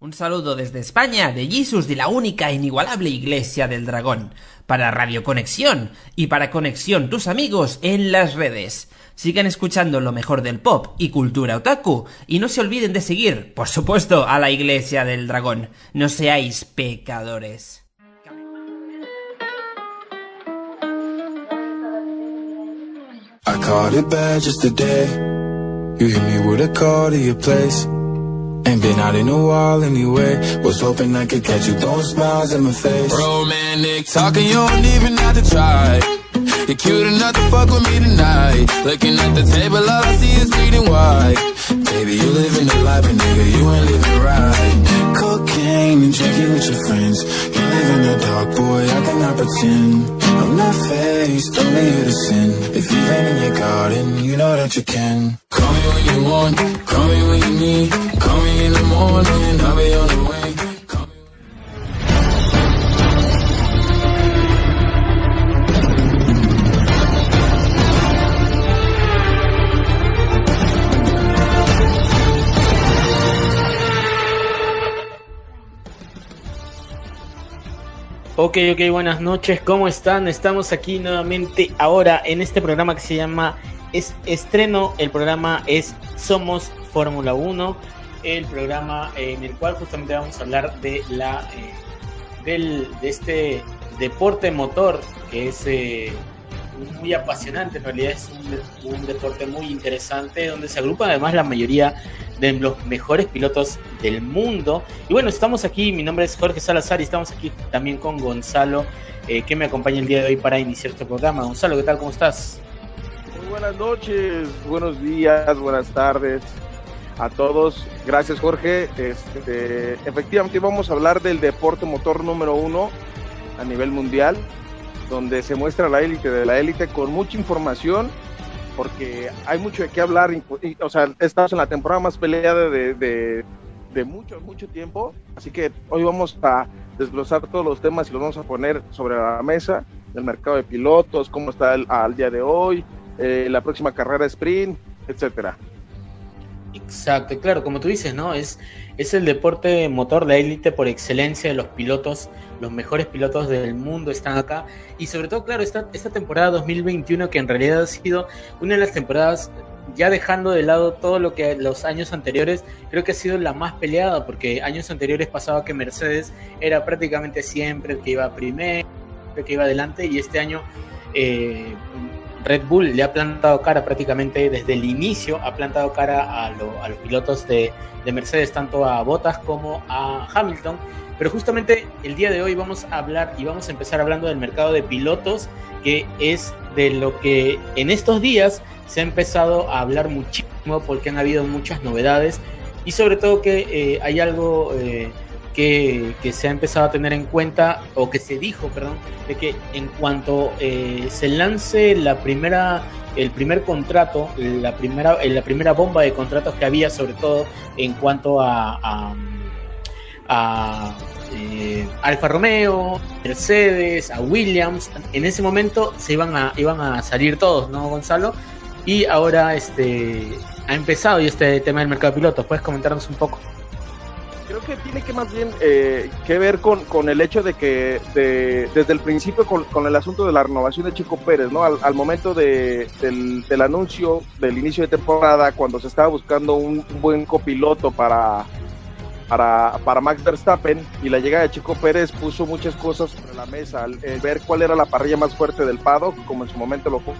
Un saludo desde España de Jesus de la única e inigualable Iglesia del Dragón, para Radio Conexión y para Conexión tus amigos en las redes. Sigan escuchando lo mejor del pop y cultura otaku y no se olviden de seguir, por supuesto, a la Iglesia del Dragón. No seáis pecadores. I caught it bad. You hit me with a to your place. Ain't been out in a while anyway. Was hoping I could catch you throwing smiles in my face. Romantic talking, you don't even have to try. You're cute enough to fuck with me tonight. Looking at the table, all I see is bleeding white. Baby, you living the life, but nigga, you ain't living right. Cocaine and drinking with your friends. You live in the dark, boy, I cannot pretend. I'm not faced, only here to sin. If you rain in your garden, you know that you can. Call me when you want, call me when you need. Ok, ok, buenas noches, ¿cómo están? Estamos aquí nuevamente ahora en este programa que se llama es Estreno. El programa es Somos Fórmula 1, el programa en el cual justamente vamos a hablar de la eh, del, de este deporte motor que es eh, muy apasionante, en realidad es un, deporte muy interesante donde se agrupa además la mayoría de los mejores pilotos del mundo. Y bueno, estamos aquí, mi nombre es Jorge Salazar y estamos aquí también con Gonzalo, eh, que me acompaña el día de hoy para iniciar este programa. Gonzalo, ¿qué tal? ¿Cómo estás? Muy buenas noches, buenos días, buenas tardes a todos. Gracias Jorge. Este, efectivamente vamos a hablar del deporte motor número uno a nivel mundial, donde se muestra la élite de la élite con mucha información porque hay mucho de qué hablar. o sea, estamos en la temporada más peleada de, de, mucho, mucho tiempo. Así que hoy vamos a desglosar todos los temas y los vamos a poner sobre la mesa. El mercado de pilotos, cómo está el- al día de hoy, eh, la próxima carrera sprint, etcétera. Exacto, y claro, como tú dices, ¿no? Es, es el deporte motor, la élite por excelencia de los pilotos, los mejores pilotos del mundo están acá. Y sobre todo, claro, esta, esta temporada 2021 que en realidad ha sido una de las temporadas, ya dejando de lado todo lo que los años anteriores, creo que ha sido la más peleada, porque años anteriores pasaba que Mercedes era prácticamente siempre el que iba primero, el que iba adelante, y este año... eh, Red Bull le ha plantado cara prácticamente desde el inicio, ha plantado cara a, lo- a los pilotos de, de Mercedes, tanto a Bottas como a Hamilton. Pero justamente el día de hoy vamos a hablar y vamos a empezar hablando del mercado de pilotos, que es de lo que en estos días se ha empezado a hablar muchísimo porque han habido muchas novedades y sobre todo que eh, hay algo eh, que, se ha empezado a tener en cuenta, o que se dijo, perdón, de que en cuanto eh, se lance la primera, el primer contrato, la primera, eh, la primera bomba de contratos que había, sobre todo en cuanto a, a, eh, Alfa Romeo, Mercedes, a Williams, en ese momento se iban a, iban a salir todos, ¿no, Gonzalo? Y ahora este ha empezado ya este tema del mercado de pilotos. ¿Puedes comentarnos un poco? Creo que tiene que más bien eh, que ver con, con el hecho de que de- desde el principio con, con el asunto de la renovación de Chico Pérez, ¿no? Al, al momento de, del, del anuncio del inicio de temporada, cuando se estaba buscando un, un buen copiloto para, para, para Max Verstappen y la llegada de Chico Pérez puso muchas cosas sobre la mesa, al el ver cuál era la parrilla más fuerte del paddock, como en su momento lo fue,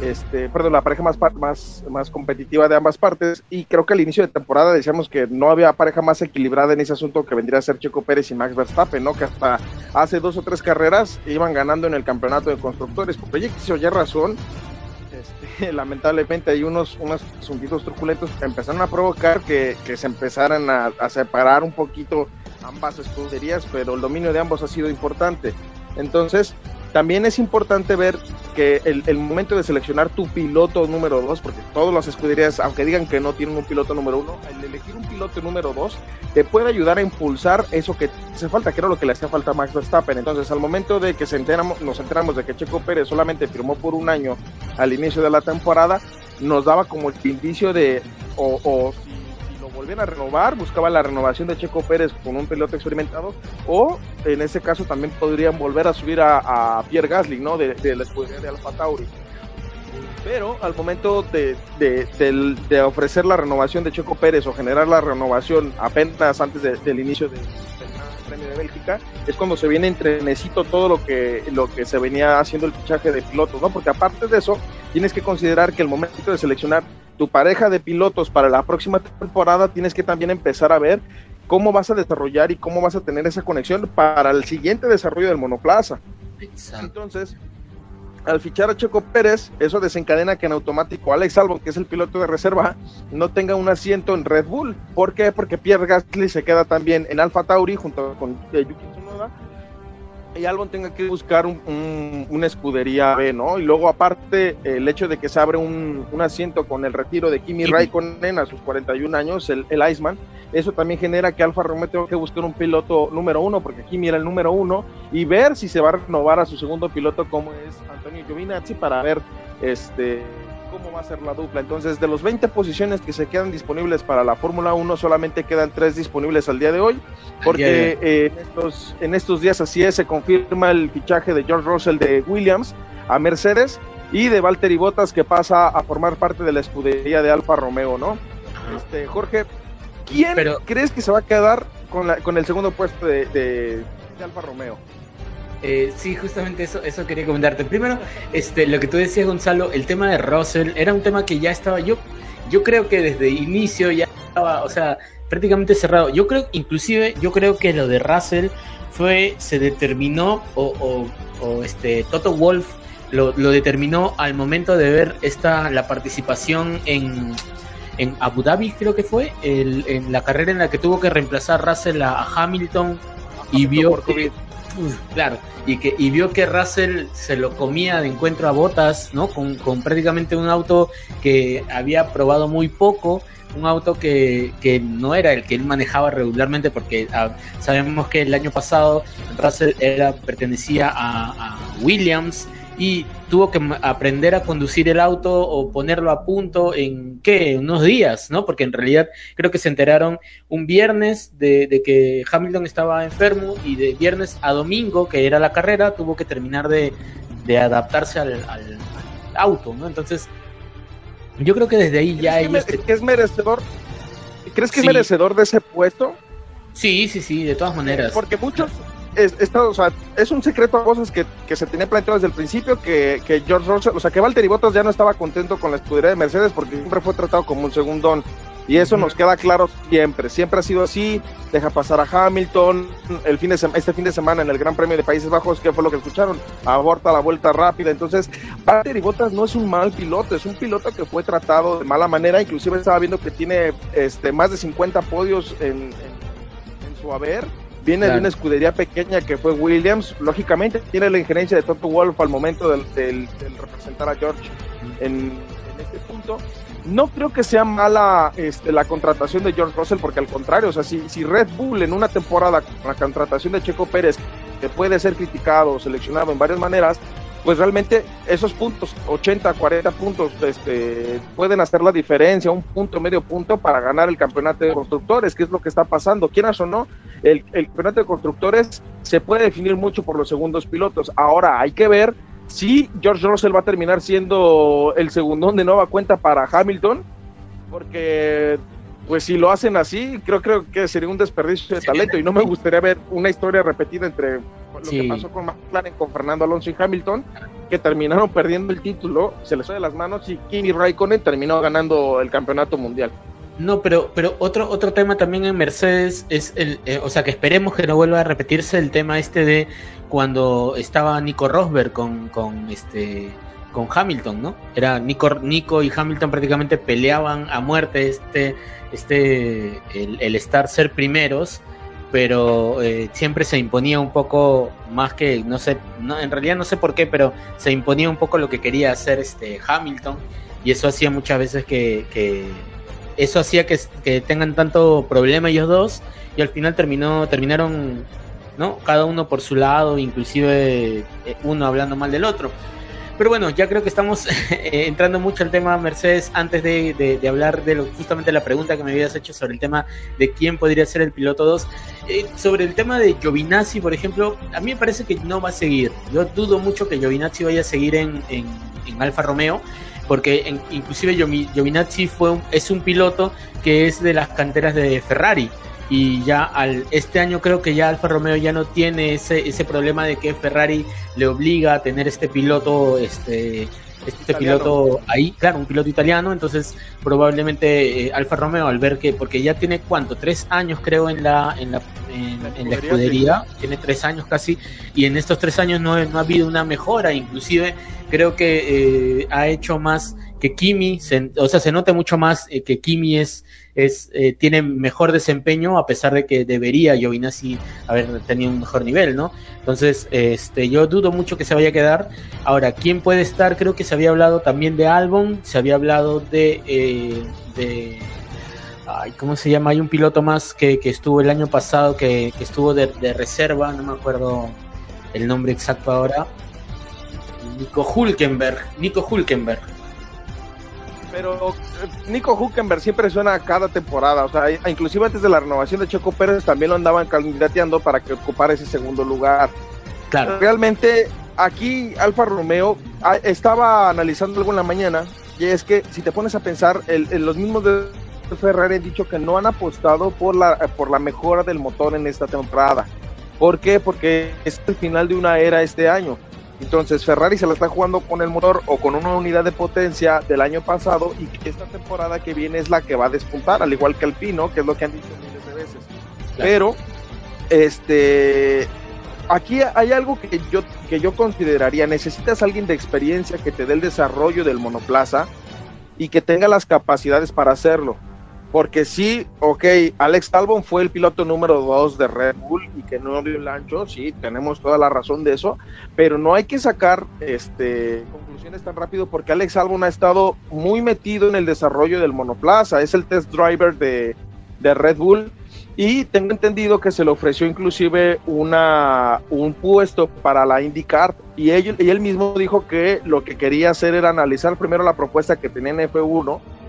este, perdón, la pareja más, más, más competitiva de ambas partes. Y creo que al inicio de temporada decíamos que no había pareja más equilibrada en ese asunto que vendría a ser Checo Pérez y Max Verstappen, ¿no? Que hasta hace dos o tres carreras iban ganando en el campeonato de constructores. Por X o Y razón, este, lamentablemente hay unos, unos truculentos que empezaron a provocar que, que se empezaran a separar un poquito ambas escuderías, pero el dominio de ambos ha sido importante. Entonces, también es importante ver que el, el momento de seleccionar tu piloto número dos, porque todas las escuderías, aunque digan que no tienen un piloto número uno, el elegir un piloto número dos te puede ayudar a impulsar eso que hace falta, que era lo que le hacía falta a Max Verstappen. Entonces, al momento de que se nos enteramos de que Checo Pérez solamente firmó por un año al inicio de la temporada, nos daba como el indicio de, o, o volvían a renovar, buscaba la renovación de Checo Pérez con un piloto experimentado, o en ese caso también podrían volver a subir a, Pierre Gasly, ¿no? De, la escudería de Alfa Tauri. Pero al momento de, de, ofrecer la renovación de Checo Pérez o generar la renovación apenas antes del inicio del Premio de Bélgica, es cuando se viene entrenecito todo lo que, lo que se venía haciendo el fichaje de pilotos, ¿no? Porque aparte de eso, tienes que considerar que el momento de seleccionar tu pareja de pilotos para la próxima temporada, tienes que también empezar a ver cómo vas a desarrollar y cómo vas a tener esa conexión para el siguiente desarrollo del monoplaza. Entonces, al fichar a Checo Pérez, eso desencadena que en automático Alex Albon, que es el piloto de reserva, no tenga un asiento en Red Bull. ¿Por qué? Porque Pierre Gasly se queda también en Alfa Tauri junto con eh, Yuki Tsunoda y Albon tenga que buscar un, una escudería B, ¿no? Y luego aparte el hecho de que se abre un, asiento con el retiro de Kimi Raikkonen a sus 41 años, el, el, Iceman, eso también genera que Alfa Romeo tenga que buscar un piloto número uno, porque Kimi era el número uno, y ver si se va a renovar a su segundo piloto como es Antonio Giovinazzi para ver este cómo va a ser la dupla. Entonces, de los 20 posiciones que se quedan disponibles para la Fórmula 1, solamente quedan 3 disponibles al día de hoy, porque eh, en, estos, en estos días así es, se confirma el fichaje de George Russell de Williams a Mercedes y de Valtteri Bottas que pasa a formar parte de la escudería de Alfa Romeo, ¿no? Este, Jorge, ¿quién crees que se va a quedar con, la, con el segundo puesto de, de Alfa Romeo? Eh, sí, justamente eso, eso quería comentarte. Primero, este, lo que tú decías, Gonzalo, el tema de Russell era un tema que ya estaba, yo, yo creo que desde inicio ya estaba, o sea, prácticamente cerrado. Yo creo, inclusive, yo creo que lo de Russell fue, se determinó, o, o, este, Toto Wolf lo, lo, determinó al momento de ver esta, la participación en, en Abu Dhabi, creo que fue, el, en la carrera en la que tuvo que reemplazar Russell a, Hamilton y vio claro, y que y vio que Russell se lo comía de encuentro a botas, ¿no? Con, prácticamente un auto que había probado muy poco, un auto que, que no era el que él manejaba regularmente, porque ah, sabemos que el año pasado Russell era, pertenecía a Williams y tuvo que aprender a conducir el auto o ponerlo a punto en qué, unos días, ¿no? Porque en realidad creo que se enteraron un viernes de, que Hamilton estaba enfermo y de viernes a domingo, que era la carrera, tuvo que terminar de, adaptarse al, auto, ¿no? Entonces, yo creo que desde ahí ya ellos... es merecedor? ¿Crees que es merecedor de ese puesto? Sí, sí, sí, de todas maneras. Porque muchos, es, o sea, es un secreto a cosas que, se tenía planteado desde el principio que, George Russell, o sea, que Valtteri Bottas ya no estaba contento con la escudería de Mercedes porque siempre fue tratado como un segundón. Y eso nos queda claro siempre, siempre ha sido así, deja pasar a Hamilton, el fin de este fin de semana en el Gran Premio de Países Bajos, ¿qué fue lo que escucharon? Aborta la vuelta rápida, entonces Valtteri Bottas no es un mal piloto, es un piloto que fue tratado de mala manera, inclusive estaba viendo que tiene este, más de 50 podios en, en su haber, Viene de una escudería pequeña que fue Williams. Lógicamente tiene la injerencia de Toto Wolf al momento del, representar a George en, este punto. No creo que sea mala este, la contratación de George Russell, porque al contrario, o sea, si, si Red Bull en una temporada con la contratación de Checo Pérez, que puede ser criticado o seleccionado en varias maneras, pues realmente esos puntos, 80, 40 puntos, este, pueden hacer la diferencia, un punto, medio punto para ganar el campeonato de constructores, que es lo que está pasando. Quieras o no, el, el campeonato de constructores se puede definir mucho por los segundos pilotos. Ahora hay que ver si George Russell va a terminar siendo el segundón de nueva cuenta para Hamilton, porque pues si lo hacen así, creo, creo que sería un desperdicio de talento y no me gustaría ver una historia repetida entre lo que pasó con McLaren, con Fernando Alonso y Hamilton, que terminaron perdiendo el título, se les fue de las manos y Kimi Raikkonen terminó ganando el campeonato mundial. No, pero, pero otro, otro tema también en Mercedes es el, eh, o sea, que esperemos que no vuelva a repetirse el tema este de cuando estaba Nico Rosberg con, con este con Hamilton, ¿no? Era Nico, Nico y Hamilton prácticamente peleaban a muerte este, este, el, estar ser primeros pero eh, siempre se imponía un poco más que, no sé, no, en realidad no sé por qué, pero se imponía un poco lo que quería hacer este Hamilton y eso hacía muchas veces que, que eso hacía que, que, tengan tanto problema ellos dos y al final terminó, terminaron, ¿no? Cada uno por su lado, inclusive eh, uno hablando mal del otro. Pero bueno, ya creo que estamos eh, entrando mucho al tema Mercedes antes de, hablar de justamente la pregunta que me habías hecho sobre el tema de quién podría ser el piloto 2. Eh, sobre el tema de Giovinazzi, por ejemplo, a mí me parece que no va a seguir. Yo dudo mucho que Giovinazzi vaya a seguir en, en, Alfa Romeo porque inclusive Giovinazzi fue es un piloto que es de las canteras de Ferrari. Y ya al este año creo que ya Alfa Romeo ya no tiene ese, ese problema de que Ferrari le obliga a tener este piloto este este piloto ahí, claro, un piloto italiano, entonces probablemente eh, Alfa Romeo al ver que, porque ya tiene cuánto, tres años creo en la, en la, en, la escudería, tiene tres años casi, y en estos tres años no, no ha habido una mejora, inclusive creo que eh, ha hecho más que Kimi, o sea, se nota mucho más eh, que Kimi es es, eh, tiene mejor desempeño a pesar de que debería Giovinazzi haber tenido un mejor nivel, ¿no? Entonces, este, yo dudo mucho que se vaya a quedar. Ahora, ¿quién puede estar? Creo que se había hablado también de Albon, se había hablado de, eh, ay, ¿cómo se llama? Hay un piloto más que, que estuvo el año pasado, que, que estuvo de, reserva, no me acuerdo el nombre exacto ahora. Nico Hulkenberg, Nico Hulkenberg pero eh, Nico Huckenberg siempre suena cada temporada, o sea, inclusive antes de la renovación de Checo Pérez también lo andaban candidateando para que ocupara ese segundo lugar. Claro. Realmente aquí Alfa Romeo ah, estaba analizando algo en la mañana y es que si te pones a pensar, los mismos de Ferrari han dicho que no han apostado por la, por la mejora del motor en esta temporada. ¿Por qué? Porque es el final de una era este año. Entonces Ferrari se la está jugando con el motor o con una unidad de potencia del año pasado y que esta temporada que viene es la que va a despuntar, al igual que Alpino, que es lo que han dicho miles de veces. Pero este aquí hay algo que yo que yo consideraría, necesitas alguien de experiencia que te dé el desarrollo del monoplaza y que tenga las capacidades para hacerlo. Porque sí, ok, Alex Albon fue el piloto número dos de Red Bull y que no dio el ancho, sí, tenemos toda la razón de eso, pero no hay que sacar este, conclusiones tan rápido porque Alex Albon ha estado muy metido en el desarrollo del monoplaza, es el test driver de, de Red Bull y tengo entendido que se le ofreció inclusive una, un puesto para la IndyCar y, y él mismo dijo que lo que quería hacer era analizar primero la propuesta que tenía en F1 y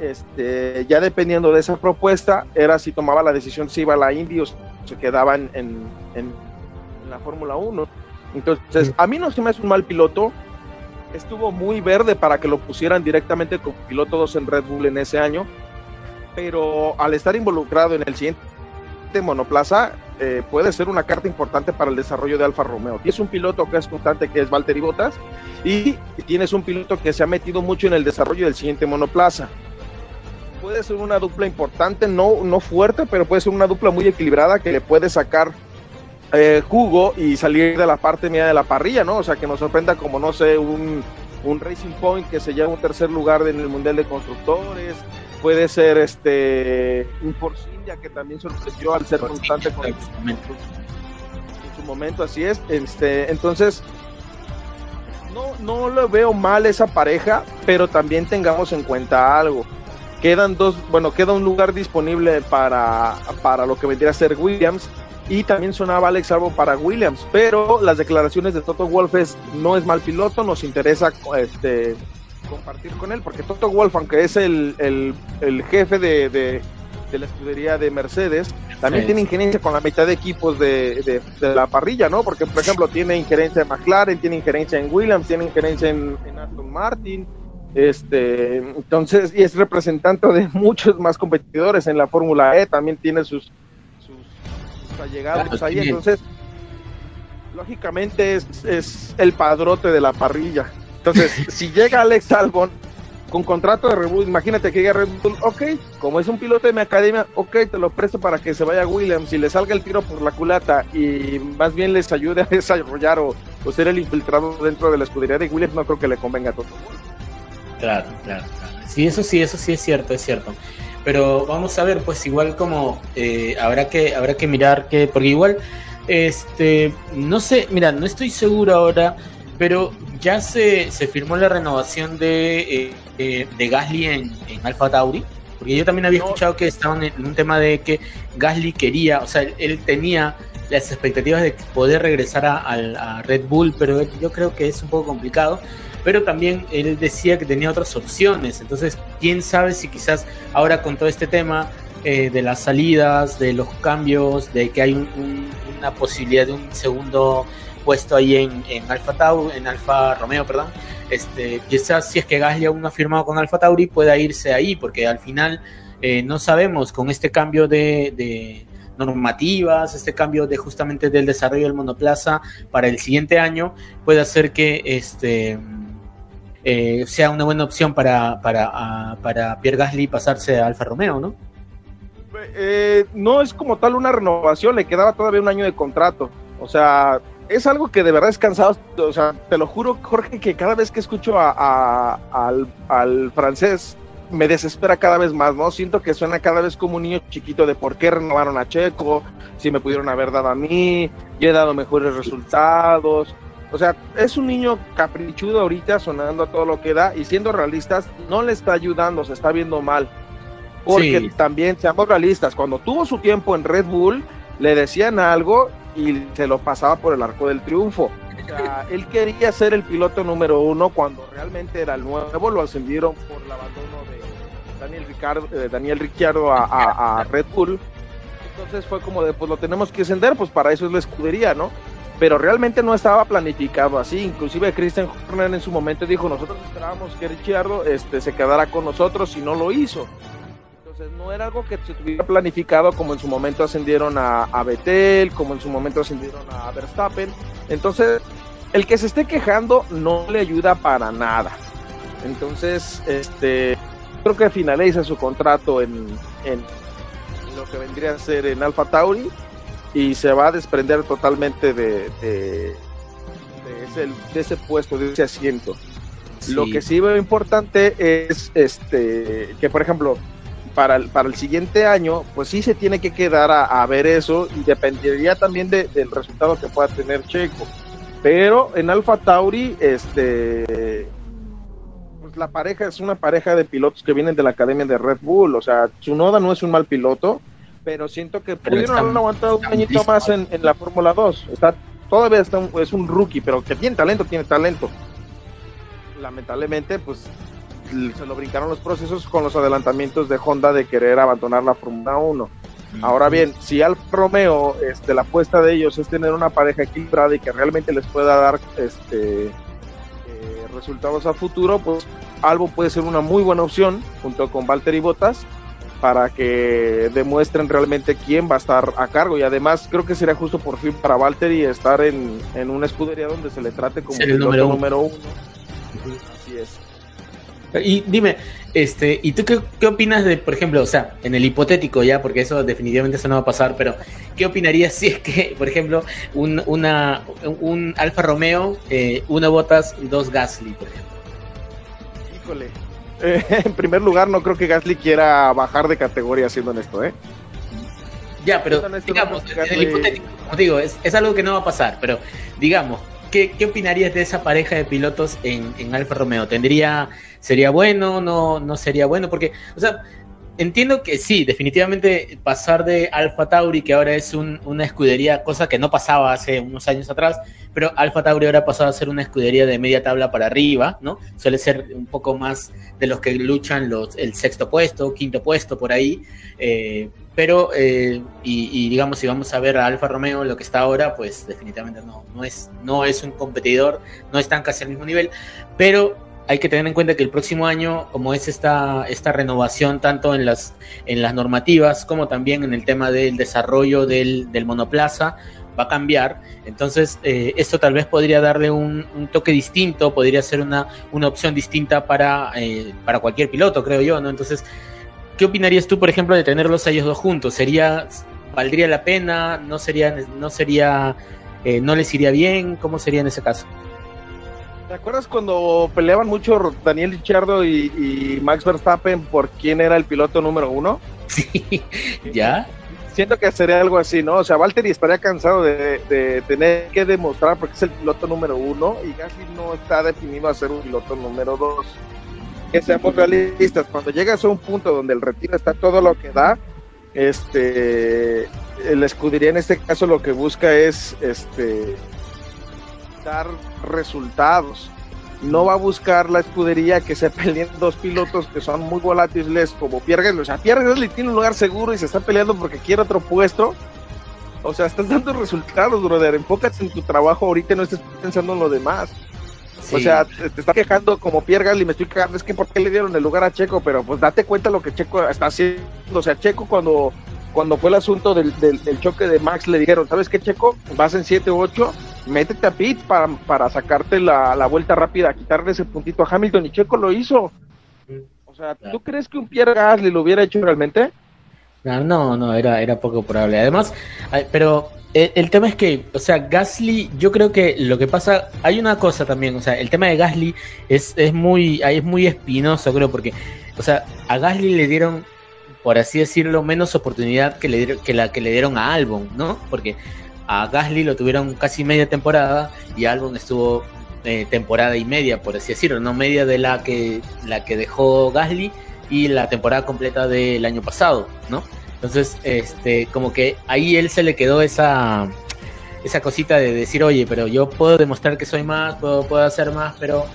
este, ya dependiendo de esa propuesta, era si tomaba la decisión si iba a la Indy o se quedaba en, en, la Fórmula 1. Entonces, a mí no se me hace un mal piloto. Estuvo muy verde para que lo pusieran directamente como piloto 2 en Red Bull en ese año. Pero al estar involucrado en el siguiente monoplaza, eh, puede ser una carta importante para el desarrollo de Alfa Romeo. Tienes un piloto que es constante, que es Valtteri Bottas, y tienes un piloto que se ha metido mucho en el desarrollo del siguiente monoplaza. Puede ser una dupla importante, no, no fuerte, pero puede ser una dupla muy equilibrada que le puede sacar eh, jugo y salir de la parte media de la parrilla, ¿no? O sea, que nos sorprenda como, no sé, un, un Racing Point que se lleva un tercer lugar en el Mundial de Constructores, puede ser este un Force India que también sorprendió al ser constante con en su momento, así es. Este, entonces, no, no lo veo mal esa pareja, pero también tengamos en cuenta algo. Quedan dos, bueno, queda un lugar disponible para, para lo que vendría a ser Williams y también sonaba Alex Albon para Williams, pero las declaraciones de Toto Wolff es no es mal piloto, nos interesa este compartir con él, porque Toto Wolf, aunque es el, el, jefe de, de, la escudería de Mercedes, también tiene injerencia con la mitad de equipos de, de, la parrilla, ¿no? Porque, por ejemplo, tiene injerencia en McLaren, tiene injerencia en Williams, tiene injerencia en, Aston Martin, este, entonces, y es representante de muchos más competidores en la Fórmula E, también tiene sus, sus, allegados ahí, entonces, lógicamente es, es el padrote de la parrilla. Entonces, si llega Alex Albon con contrato de Red Bull, imagínate que llega Red Bull, ok, como es un piloto de mi academia, ok, te lo presto para que se vaya a Williams y le salga el tiro por la culata y más bien les ayude a desarrollar o, ser el infiltrado dentro de la escudería de Williams, no creo que le convenga a todo. Claro, claro, claro. Sí, eso sí, eso sí es cierto, es cierto. Pero vamos a ver, pues igual como eh, habrá que habrá que mirar que, porque igual, este, no sé, mira, no estoy seguro ahora pero ya se, se firmó la renovación de, eh, eh, de Gasly en, en Alfa Tauri, porque yo también había escuchado que estaban en un tema de que Gasly quería, o sea, él, tenía las expectativas de poder regresar a, a, Red Bull, pero yo creo que es un poco complicado. Pero también él decía que tenía otras opciones, entonces quién sabe si quizás ahora con todo este tema eh, de las salidas, de los cambios, de que hay una posibilidad de un segundo puesto ahí en, Alfa Tau, en Alfa Romeo, perdón. Este, quizás si es que Gasly aún no ha firmado con Alfa Tauri pueda irse ahí, porque al final eh, no sabemos con este cambio de, normativas, este cambio de justamente del desarrollo del monoplaza para el siguiente año puede hacer que este eh, sea una buena opción para, para, para Pierre Gasly pasarse a Alfa Romeo, ¿no? Eh, no es como tal una renovación, le quedaba todavía un año de contrato. O sea, es algo que de verdad es cansado. O sea, te lo juro, Jorge, que cada vez que escucho a, al, francés me desespera cada vez más, ¿no? Siento que suena cada vez como un niño chiquito de por qué renovaron a Checo, si me pudieron haber dado a mí, yo he dado mejores resultados. O sea, es un niño caprichudo ahorita sonando a todo lo que da y siendo realistas, no le está ayudando, se está viendo mal. Porque también, seamos realistas, cuando tuvo su tiempo en Red Bull, le decían algo y se lo pasaba por el arco del triunfo. O sea, él quería ser el piloto número uno cuando realmente era el nuevo, lo ascendieron por el abandono de Daniel, Ricardo, eh, Daniel Ricciardo a, a, Red Bull. Entonces fue como de, pues lo tenemos que ascender, pues para eso es la escudería, ¿no? Pero realmente no estaba planificado así. Inclusive Christian Horner en su momento dijo, nosotros esperábamos que Ricciardo este, se quedara con nosotros y no lo hizo. Entonces no era algo que se tuviera planificado como en su momento ascendieron a, a Betel, como en su momento ascendieron a Verstappen. Entonces, el que se esté quejando no le ayuda para nada. Entonces, este, creo que finaliza su contrato en, en lo que vendría a ser en Alfa Tauri y se va a desprender totalmente de, de, ese, de ese, puesto, de ese asiento. Lo que sí veo importante es este que, por ejemplo, para el, para el siguiente año, pues sí se tiene que quedar a, ver eso y dependería también del resultado que pueda tener Checo. Pero en Alfa Tauri, este, pues la pareja es una pareja de pilotos que vienen de la academia de Red Bull. O sea, Tsunoda no es un mal piloto, pero siento que pudieron haber aguantado un añito más en, la Fórmula 2. Está, todavía está es un rookie, pero que tiene talento, tiene talento. Lamentablemente, pues se lo brincaron los procesos con los adelantamientos de Honda de querer abandonar la Fórmula 1. Ahora bien, si Alfa Romeo, este, la apuesta de ellos es tener una pareja equilibrada y que realmente les pueda dar este, eh, resultados a futuro, pues Albo puede ser una muy buena opción junto con Valtteri Bottas para que demuestren realmente quién va a estar a cargo y además creo que sería justo por fin para Valtteri estar en, en una escudería donde se le trate como el número, número uno. Así es. Y dime, este, ¿y tú qué, opinas de, por ejemplo, o sea, en el hipotético ya, porque eso definitivamente eso no va a pasar, pero ¿qué opinarías si es que, por ejemplo, un, una, un Alfa Romeo, eh, una Botas, dos Gasly, por ejemplo? Híjole. Eh, en primer lugar, no creo que Gasly quiera bajar de categoría, siendo honesto, ¿eh? Ya, pero digamos, en el hipotético, como digo, es, es algo que no va a pasar, pero digamos, ¿qué, qué opinarías de esa pareja de pilotos en, en Alfa Romeo? ¿Tendría ¿Sería bueno? ¿No, no sería bueno? Porque, o sea, entiendo que sí, definitivamente pasar de Alfa Tauri, que ahora es una escudería, cosa que no pasaba hace unos años atrás, pero Alfa Tauri ahora ha pasado a ser una escudería de media tabla para arriba, ¿no? Suele ser un poco más de los que luchan los, el sexto puesto, quinto puesto, por ahí. Eh, pero, eh, y, digamos, si vamos a ver a Alfa Romeo, lo que está ahora, pues definitivamente no, no, es, no es un competidor, no están casi al mismo nivel, pero hay que tener en cuenta que el próximo año, como es esta, esta renovación tanto en las, en las normativas como también en el tema del desarrollo del, monoplaza, va a cambiar. Entonces, eh, esto tal vez podría darle un, toque distinto, podría ser una, una opción distinta para, eh, para cualquier piloto, creo yo, ¿no? Entonces, ¿qué opinarías tú, por ejemplo, de tenerlos a ellos dos juntos? ¿Sería, valdría la pena? ¿No sería, no sería, eh, no les iría bien? ¿Cómo sería en ese caso? ¿Te acuerdas cuando peleaban mucho Daniel Ricciardo y, Max Verstappen por quién era el piloto número uno? Sí, ¿ya? Siento que sería algo así, ¿no? O sea, Valtteri estaría cansado de, tener que demostrar porque es el piloto número uno y Gasly no está definido a ser un piloto número dos. Que seamos realistas, cuando llegas a un punto donde el retiro está todo lo que da, este, la escudería en este caso lo que busca es este, dar resultados. No va a buscar la escudería que se peleen dos pilotos que son muy volátiles como Pierre Gasly. O sea, Pierre Gasly tiene un lugar seguro y se está peleando porque quiere otro puesto. O sea, estás dando resultados, brother. Enfócate en tu trabajo ahorita y no estés pensando en lo demás. O sea, te, está quejando como Pierre Gasly, me estoy quejando, es que por qué le dieron el lugar a Checo, pero pues date cuenta lo que Checo está haciendo. O sea, Checo cuando, cuando fue el asunto del, choque de Max le dijeron, ¿sabes qué Checo? Vas en 7-8, métete a pit para, para sacarte la, vuelta rápida, quitarle ese puntito a Hamilton y Checo lo hizo. O sea, ¿tú crees que un Pierre Gasly lo hubiera hecho realmente? No, no, era, era poco probable. Además, pero el, tema es que, o sea, Gasly, yo creo que lo que pasa, hay una cosa también, o sea, el tema de Gasly es, es muy, es muy espinoso, creo, porque, o sea, a Gasly le dieron, por así decirlo, menos oportunidad que, le que la que le dieron a Albon, ¿no? Porque a Gasly lo tuvieron casi media temporada y Albon estuvo eh, temporada y media, por así decirlo, no media de la que, la que dejó Gasly y la temporada completa del año pasado, ¿no? Entonces, este, como que ahí él se le quedó esa, esa cosita de decir, oye, pero yo puedo demostrar que soy más, puedo, puedo hacer más, pero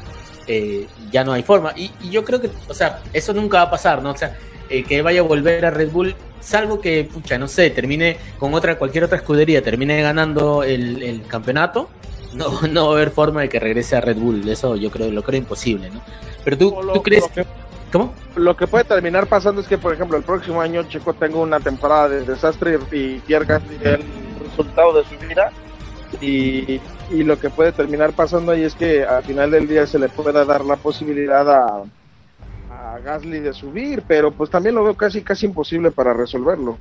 eh, ya no hay forma. Y, yo creo que, o sea, eso nunca va a pasar, ¿no? O sea, eh, que vaya a volver a Red Bull, salvo que, pucha, no sé, termine con otra, cualquier otra escudería, termine ganando el, campeonato, no, no va a haber forma de que regrese a Red Bull. Eso yo creo, lo creo imposible, ¿no? Pero tú, ¿tú crees... Que ¿Cómo? Lo que puede terminar pasando es que, por ejemplo, el próximo año Checo tenga una temporada de desastre y pierda el resultado de su vida. Y, lo que puede terminar pasando ahí es que al final del día se le pueda dar la posibilidad a, Gasly de subir, pero pues también lo veo casi casi imposible para resolverlo.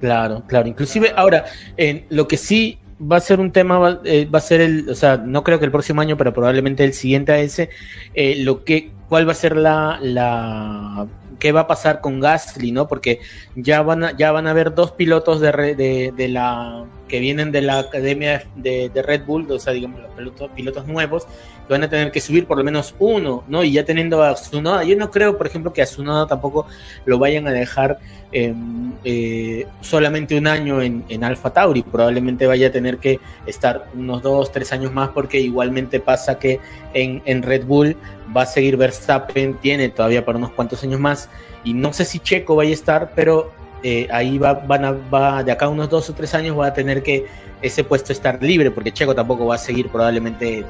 Claro, claro. Inclusive ahora, en lo que sí va a ser un tema, va, eh, va, a ser el, o sea, no creo que el próximo año, pero probablemente el siguiente a ese, eh, lo que cuál va a ser la, la qué va a pasar con Gasly, ¿no? Porque ya van a, ya van a haber dos pilotos de, de, de la que vienen de la academia de, de Red Bull, o sea, digamos, los pilotos, pilotos nuevos, van a tener que subir por lo menos uno, ¿no? Y ya teniendo a Tsunoda, yo no creo, por ejemplo, que a Tsunoda tampoco lo vayan a dejar em, eh, solamente un año en, en Alfa Tauri, probablemente vaya a tener que estar unos dos, tres años más, porque igualmente pasa que en, en Red Bull va a seguir Verstappen, tiene todavía para unos cuantos años más, y no sé si Checo vaya a estar, pero eh, ahí va, van a, va, de acá a unos dos o tres años va a tener que ese puesto estar libre, porque Checo tampoco va a seguir probablemente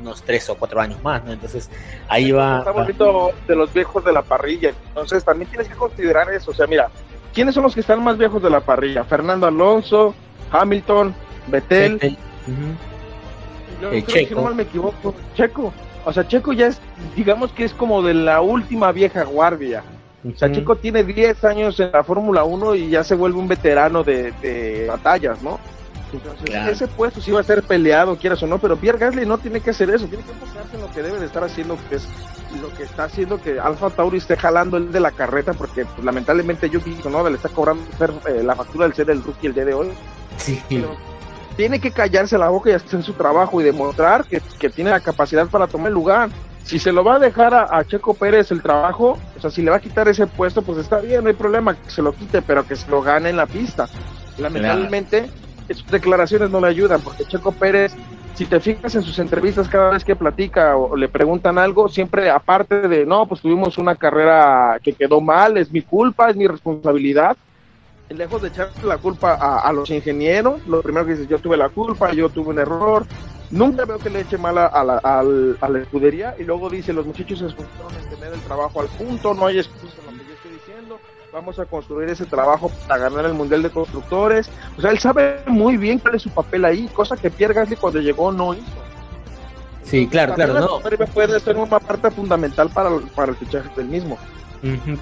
unos tres o cuatro años más, ¿no? Entonces ahí va. Está bonito de los viejos de la parrilla, entonces también tienes que considerar eso, o sea, mira, ¿quiénes son los que están más viejos de la parrilla? Fernando Alonso, Hamilton, Betel. Eh, Checo. Si no mal me equivoco, Checo. O sea, Checo ya es, digamos que es como de la última vieja guardia. O sea, Checo tiene 10 años en la Fórmula 1 y ya se vuelve un veterano de, batallas, ¿no? Ese puesto sí va a ser peleado, quieras o no, pero Pierre Gasly no tiene que hacer eso, tiene que enfocarse en lo que debe de estar haciendo, que es lo que está haciendo que Alfa Tauri esté jalando el de la carreta, porque pues, lamentablemente Yuki no le está cobrando eh, la factura del ser el rookie el día de hoy. Sí. tiene que callarse la boca y hacer su trabajo y demostrar que, que tiene la capacidad para tomar el lugar si se lo va a dejar a, Checo Pérez el trabajo, o sea, si le va a quitar ese puesto, pues está bien, no hay problema que se lo quite, pero que se lo gane en la pista. Lamentablemente, sus declaraciones no le ayudan, porque Checo Pérez, si te fijas en sus entrevistas cada vez que platica o, le preguntan algo, siempre aparte de, no, pues tuvimos una carrera que quedó mal, es mi culpa, es mi responsabilidad, lejos de echarle la culpa a, a, los ingenieros, lo primero que dice, yo tuve la culpa, yo tuve un error, Nunca veo que le eche mal a, la, a la escudería y luego dice, los muchachos se esforzaron en tener el trabajo al punto, no hay excusa en lo vamos a construir ese trabajo para ganar el Mundial de Constructores. O sea, él sabe muy bien cuál es su papel ahí, cosa que Pierre Gasly cuando llegó no hizo. Sí, claro, claro, no. Puede ser una parte fundamental para, para el fichaje del mismo.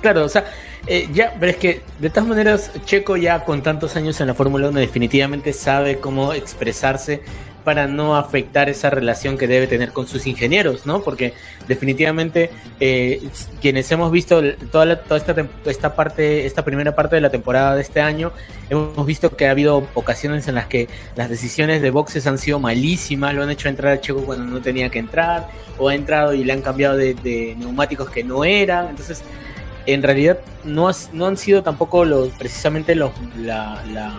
claro, o sea, eh, ya, pero es que de todas maneras, Checo ya con tantos años en la Fórmula 1 definitivamente sabe cómo expresarse para no afectar esa relación que debe tener con sus ingenieros, ¿no? Porque definitivamente eh, quienes hemos visto toda, la, toda esta, esta parte, esta primera parte de la temporada de este año, hemos visto que ha habido ocasiones en las que las decisiones de boxes han sido malísimas, lo han hecho entrar a Checo cuando no tenía que entrar, o ha entrado y le han cambiado de, neumáticos que no eran, entonces en realidad no, no han sido tampoco los precisamente los la, la,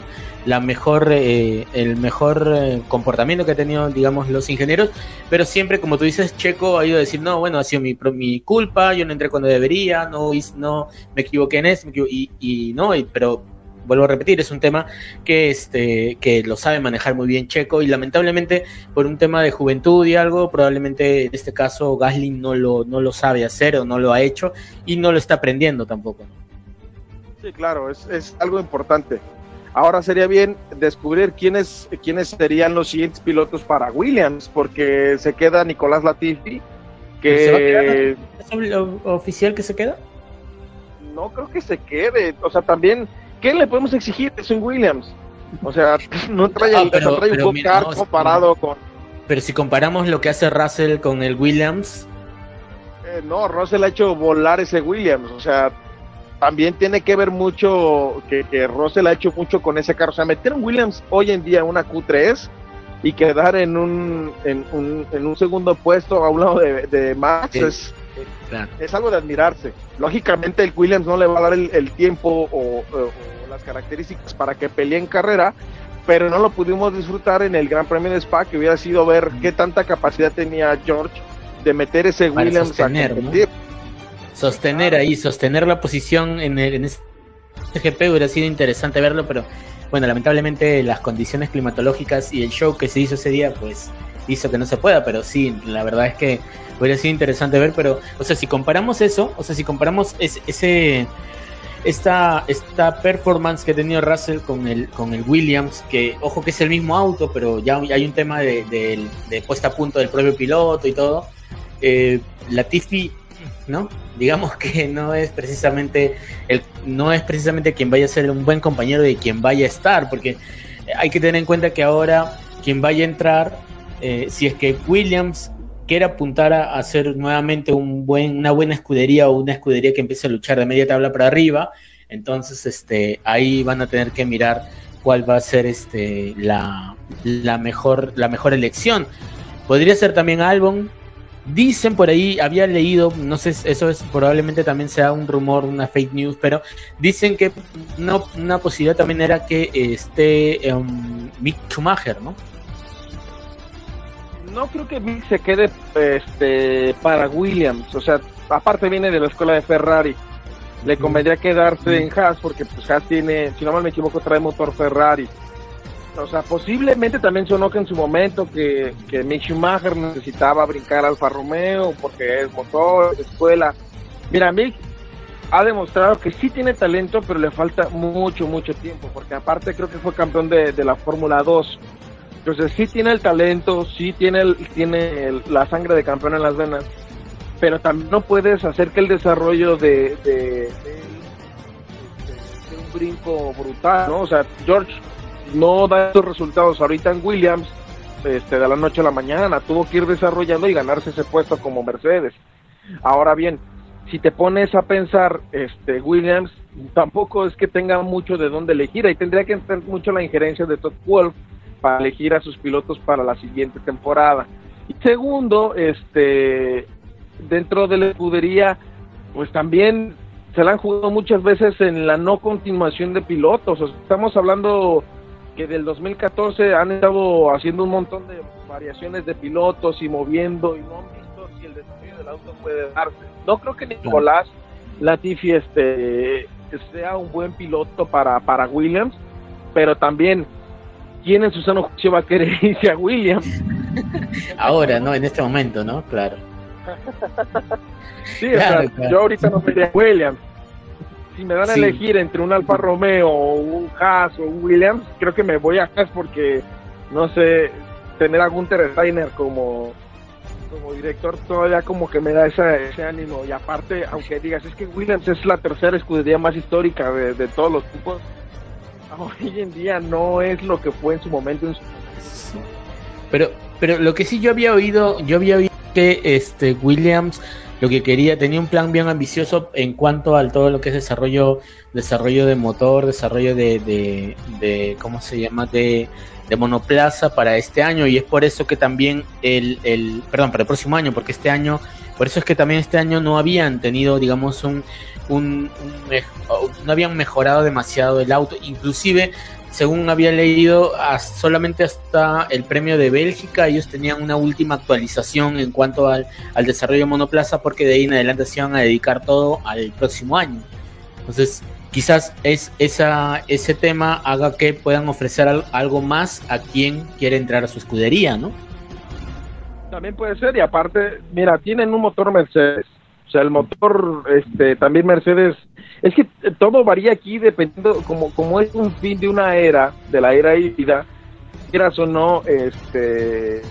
mejor eh, el mejor eh, comportamiento que han tenido digamos los ingenieros pero siempre como tú dices Checo ha ido a decir no bueno ha sido mi, mi culpa yo no entré cuando debería no no me equivoqué en eso y, y no pero vuelvo a repetir, es un tema que, este, que lo sabe manejar muy bien Checo y lamentablemente por un tema de juventud y algo, probablemente en este caso Gasly no lo, no lo sabe hacer o no lo ha hecho y no lo está aprendiendo tampoco. Sí, claro, es, es algo importante. Ahora sería bien descubrir quiénes, quiénes serían los siguientes pilotos para Williams, porque se queda Nicolás Latifi, que... ¿Es oficial que se queda? No creo que se quede, o sea, también ¿qué le podemos exigir? Es un Williams. O sea, no trae, ah, pero, un comparado con. Pero si comparamos lo que hace Russell con el Williams. Eh, no, Russell ha hecho volar ese Williams. O sea, también tiene que ver mucho que, que Russell ha hecho mucho con ese carro. O sea, meter un Williams hoy en día una Q3 y quedar en un, en un, en un segundo puesto a un lado de, de Max es es algo de admirarse. Lógicamente el Williams no le va a dar el, tiempo o, las características para que pelee en carrera, pero no lo pudimos disfrutar en el Gran Premio de Spa, que hubiera sido ver qué tanta capacidad tenía George de meter ese Williams a Sostener ahí, sostener la posición en, el, en ese GP hubiera sido interesante verlo, pero bueno, lamentablemente las condiciones climatológicas y el show que se hizo ese día, pues hizo que no se pueda, pero sí, la verdad es que hubiera sido interesante ver, pero, o sea, si comparamos eso, o sea, si comparamos ese, esta, esta performance que ha tenido Russell con el, con el Williams, que ojo que es el mismo auto, pero ya hay un tema de, puesta a punto del propio piloto y todo, eh, Latifi, ¿no? Digamos que no es precisamente el, no es precisamente quien vaya a ser un buen compañero de quien vaya a estar, porque hay que tener en cuenta que ahora quien vaya a entrar eh, si es que Williams quiere apuntar a hacer nuevamente un buen, una buena escudería o una escudería que empiece a luchar de media tabla para arriba, entonces este, ahí van a tener que mirar cuál va a ser este, la, la, mejor, la mejor elección. Podría ser también Albon. Dicen por ahí, había leído, no sé, eso es probablemente también sea un rumor, una fake news, pero dicen que una posibilidad también era que esté um, Mick Schumacher, ¿no? no creo que Mick se quede este, para Williams. O sea, aparte viene de la escuela de Ferrari. Le convendría quedarse en Haas porque pues Haas tiene, si no mal me equivoco, trae motor Ferrari. O sea, posiblemente también sonó que en su momento que, que Mick Schumacher necesitaba brincar Alfa Romeo porque es motor, escuela. Mira, Mick ha demostrado que sí tiene talento, pero le falta mucho, mucho tiempo, porque aparte creo que fue campeón de, de la Fórmula 2 entonces sí tiene el talento, sí tiene, el, tiene la sangre de campeón en las venas, pero también no puedes hacer que el desarrollo de, de, un brinco brutal, ¿no? O sea, George no da estos resultados ahorita en Williams este, de la noche a la mañana, tuvo que ir desarrollando y ganarse ese puesto como Mercedes. Ahora bien, si te pones a pensar, este Williams tampoco es que tenga mucho de dónde elegir, ahí tendría que entrar mucho la injerencia de Todd Wolf, para elegir a sus pilotos para la siguiente temporada. Y segundo, este, dentro de la escudería, pues también se la han jugado muchas veces en la no continuación de pilotos. estamos hablando que del 2014 han estado haciendo un montón de variaciones de pilotos y moviendo y no han visto si el desafío del auto puede darse. No creo que Nicolás Latifi este, sea un buen piloto para, para Williams, pero también ¿quién en su sano juicio va a querer irse a Williams? Ahora, ¿no? En este momento, ¿no? Claro. sí, o sea, yo ahorita no me iría a Williams. Si me dan a elegir entre un Alfa Romeo o un Haas o un Williams, creo que me voy a Haas porque, no sé, tener a Gunther Steiner como, como director todavía como que me da ese, ese ánimo. Y aparte, aunque digas, es que Williams es la tercera escudería más histórica de, de todos los tipos, hoy en día no es lo que fue en su momento. Pero, pero lo que sí yo había oído, yo había oído que este Williams, lo que quería, tenía un plan bien ambicioso en cuanto al todo lo que es desarrollo, desarrollo de motor, desarrollo de, de, ¿cómo se llama? De, de monoplaza para este año y es por eso que también el, el, perdón, para el próximo año, porque este año, por eso es que también este año no habían tenido, digamos, un, un, no habían mejorado demasiado el auto, inclusive según había leído, solamente hasta el premio de Bélgica ellos tenían una última actualización en cuanto al, al, desarrollo de monoplaza porque de ahí en adelante se iban a dedicar todo al próximo año. Entonces, quizás es esa, ese tema haga que puedan ofrecer algo más a quien quiere entrar a su escudería, ¿no? También puede ser, y aparte, mira, tienen un motor Mercedes. O sea, el motor, este, también Mercedes es que todo varía aquí dependiendo, como, como es un fin de una era, de la era híbrida, quieras o no, este,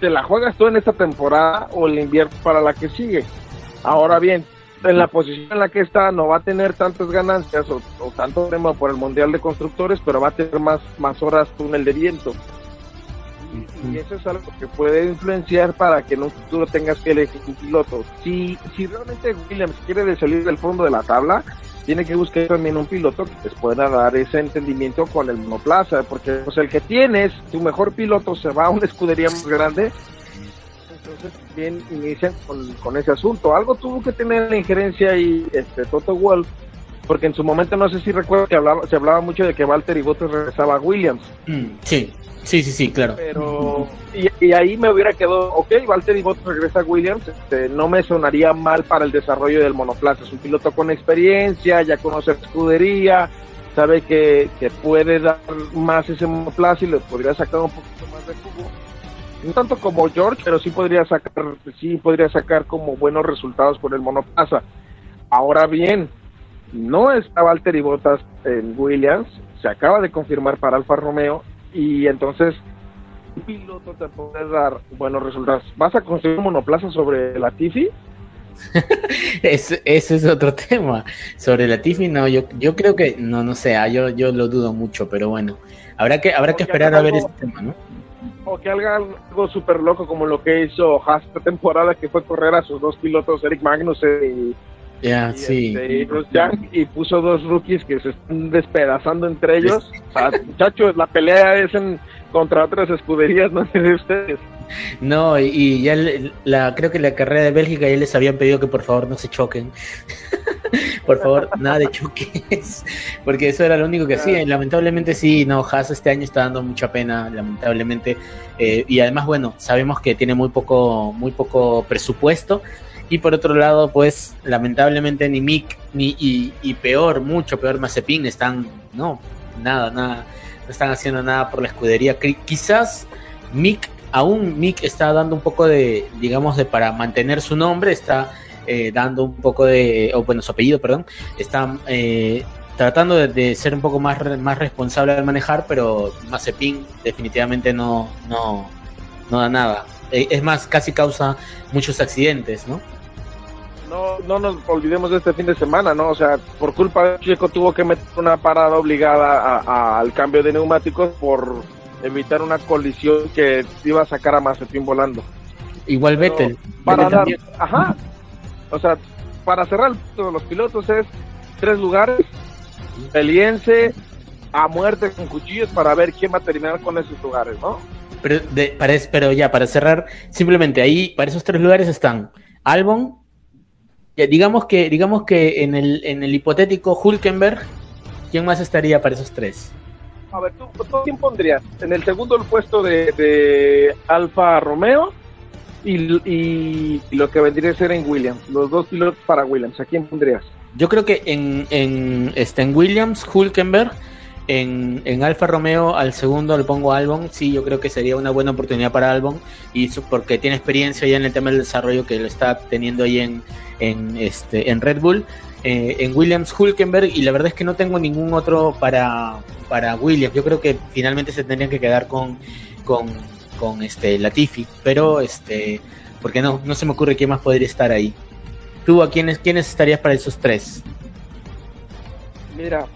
te la juegas tú en esta temporada o el invierno para la que sigue. Ahora bien, en la posición en la que está no va a tener tantas ganancias o, tanto tema por el Mundial de Constructores, pero va a tener más, más horas túnel de viento. Y, eso es algo que puede influenciar para que en un futuro tengas que elegir un piloto. Si, si realmente Williams quiere salir del fondo de la tabla, tiene que buscar también un piloto que les pueda dar ese entendimiento con el monoplaza, porque pues, el que tienes, tu mejor piloto se va a una escudería más grande, entonces bien inician con, ese asunto. Algo tuvo que tener la injerencia y este Toto Wolf, porque en su momento no sé si recuerdo que hablaba, se hablaba mucho de que Walter y Bottas regresaba a Williams. Mm, sí. Sí, sí, sí, claro. Pero, y, ahí me hubiera quedado, ok, Valtteri Bottas regresa a Williams, este, no me sonaría mal para el desarrollo del monoplaza. Es un piloto con experiencia, ya conoce escudería, sabe que, que puede dar más ese monoplaza y le podría sacar un poquito más de jugo. No tanto como George, pero sí podría sacar, sí podría sacar como buenos resultados con el monoplaza. Ahora bien, no está Valtteri Bottas en Williams, se acaba de confirmar para Alfa Romeo y entonces un piloto te puede dar buenos resultados. ¿Vas a construir un monoplaza sobre la Tifi? ese, es otro tema. Sobre la Tifi, no, yo, yo creo que, no, no sé, ah, yo, yo lo dudo mucho, pero bueno, habrá que, habrá que esperar a ver este tema, ¿no? O que haga algo súper loco como lo que hizo Haas esta temporada, que fue correr a sus dos pilotos, Eric Magnussen y ya, sí. Este, y puso dos rookies que se están despedazando entre ellos. muchachos, la pelea es en, contra otras escuderías, no sé de ustedes. No, y, ya la, creo que la carrera de Bélgica ya les habían pedido que por favor no se choquen. por favor, nada de choques. Porque eso era lo único que hacían. Lamentablemente sí, no, Haas este año está dando mucha pena, lamentablemente. Eh, y además, bueno, sabemos que tiene muy poco, muy poco presupuesto y por otro lado, pues lamentablemente ni Mick ni y, peor, mucho peor Mazepin están, no, nada, nada, no están haciendo nada por la escudería. Quizás Mick, aún Mick está dando un poco de, digamos, de para mantener su nombre, está eh, dando un poco de, o bueno, su apellido, perdón, está eh, tratando de, ser un poco más, más responsable al manejar, pero Mazepin definitivamente no, no, no da nada. Eh, es más, casi causa muchos accidentes, ¿no? No, no nos olvidemos de este fin de semana, ¿no? O sea, por culpa de Chico tuvo que meter una parada obligada al cambio de neumáticos por evitar una colisión que iba a sacar a Mazepin volando. Igual Vettel. Para dar, ajá. O sea, para cerrar todos los pilotos es tres lugares, peliense a muerte con cuchillos para ver quién va a terminar con esos lugares, ¿no? Pero, de, para, pero ya, para cerrar, simplemente ahí, para esos tres lugares están Albon, digamos que, digamos que en el, en el hipotético Hulkenberg, ¿quién más estaría para esos tres? A ver, ¿tú, quién pondrías? En el segundo el puesto de, de Alfa Romeo y, lo que vendría a ser en Williams, los dos pilotos para Williams, ¿a quién pondrías? Yo creo que en, en, este, en Williams, Hulkenberg en, Alfa Romeo al segundo le pongo Albon, sí, yo creo que sería una buena oportunidad para Albon, y porque tiene experiencia ya en el tema del desarrollo que lo está teniendo ahí en, en, este, en Red Bull. Eh, en Williams Hulkenberg, y la verdad es que no tengo ningún otro para, para Williams. Yo creo que finalmente se tendrían que quedar con, con, con este Latifi, pero este, porque no, no se me ocurre quién más podría estar ahí. ¿Tú a quiénes, quiénes estarías para esos tres? Mira,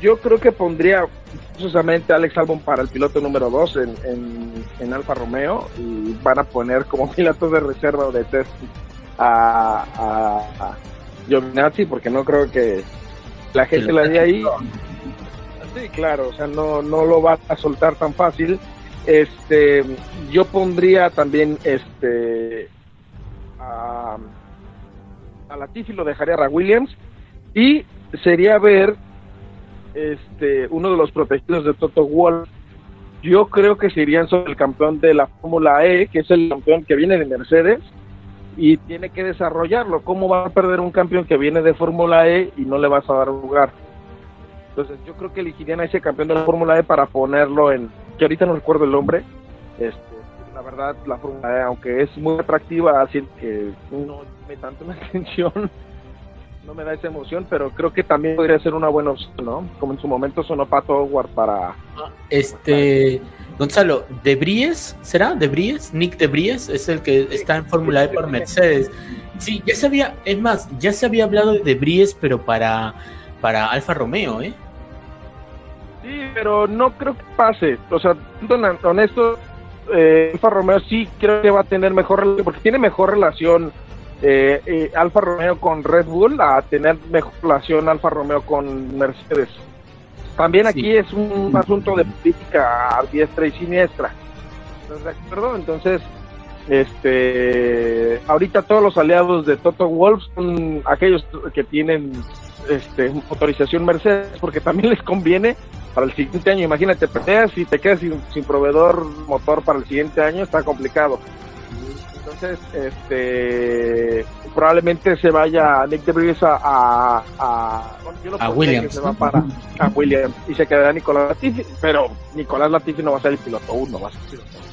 yo creo que pondría precisamente a Alex Albon para el piloto número 2 en, en, Alfa Romeo y van a poner como piloto de reserva o de test a, a, Giovinazzi porque no creo que la gente la dé ahí. Sí, claro, o sea, no, no lo va a soltar tan fácil. Este, yo pondría también este a, a Latifi lo dejaría a Williams y sería ver este uno de los protegidos de Toto Wolff yo creo que serían sobre el campeón de la Fórmula E, que es el campeón que viene de Mercedes y tiene que desarrollarlo. ¿Cómo va a perder un campeón que viene de Fórmula E y no le vas a dar lugar? Entonces yo creo que elegirían a ese campeón de la Fórmula E para ponerlo en, que ahorita no recuerdo el nombre, este, la verdad la Fórmula E, aunque es muy atractiva, así que no me tanto la atención, no me da esa emoción, pero creo que también podría ser una buena opción, ¿no? Como en su momento sonó Pato Howard para... Este... Gonzalo, ¿De Bries será? ¿De Bries? Nick De Bries es el que está en Fórmula E por Mercedes. Sí, ya se había, es más, ya se había hablado de De Bries, pero para, para Alfa Romeo, ¿eh? Sí, pero no creo que pase. O sea, honesto, eh, Alfa Romeo sí creo que va a tener mejor relación, porque tiene mejor relación eh, eh, Alfa Romeo con Red Bull a tener mejor relación Alfa Romeo con Mercedes. También aquí es un asunto de política diestra y siniestra. Entonces, este, ahorita todos los aliados de Toto Wolf son aquellos que tienen este, autorización Mercedes, porque también les conviene para el siguiente año. Imagínate, peleas y te quedas sin, sin proveedor motor para el siguiente año, está complicado. Entonces, este, probablemente se vaya Nick de a, a, a Williams. Se va para, a Williams y se quedará Nicolás Latifi, pero Nicolás Latifi no va a ser el piloto uno, va a ser el piloto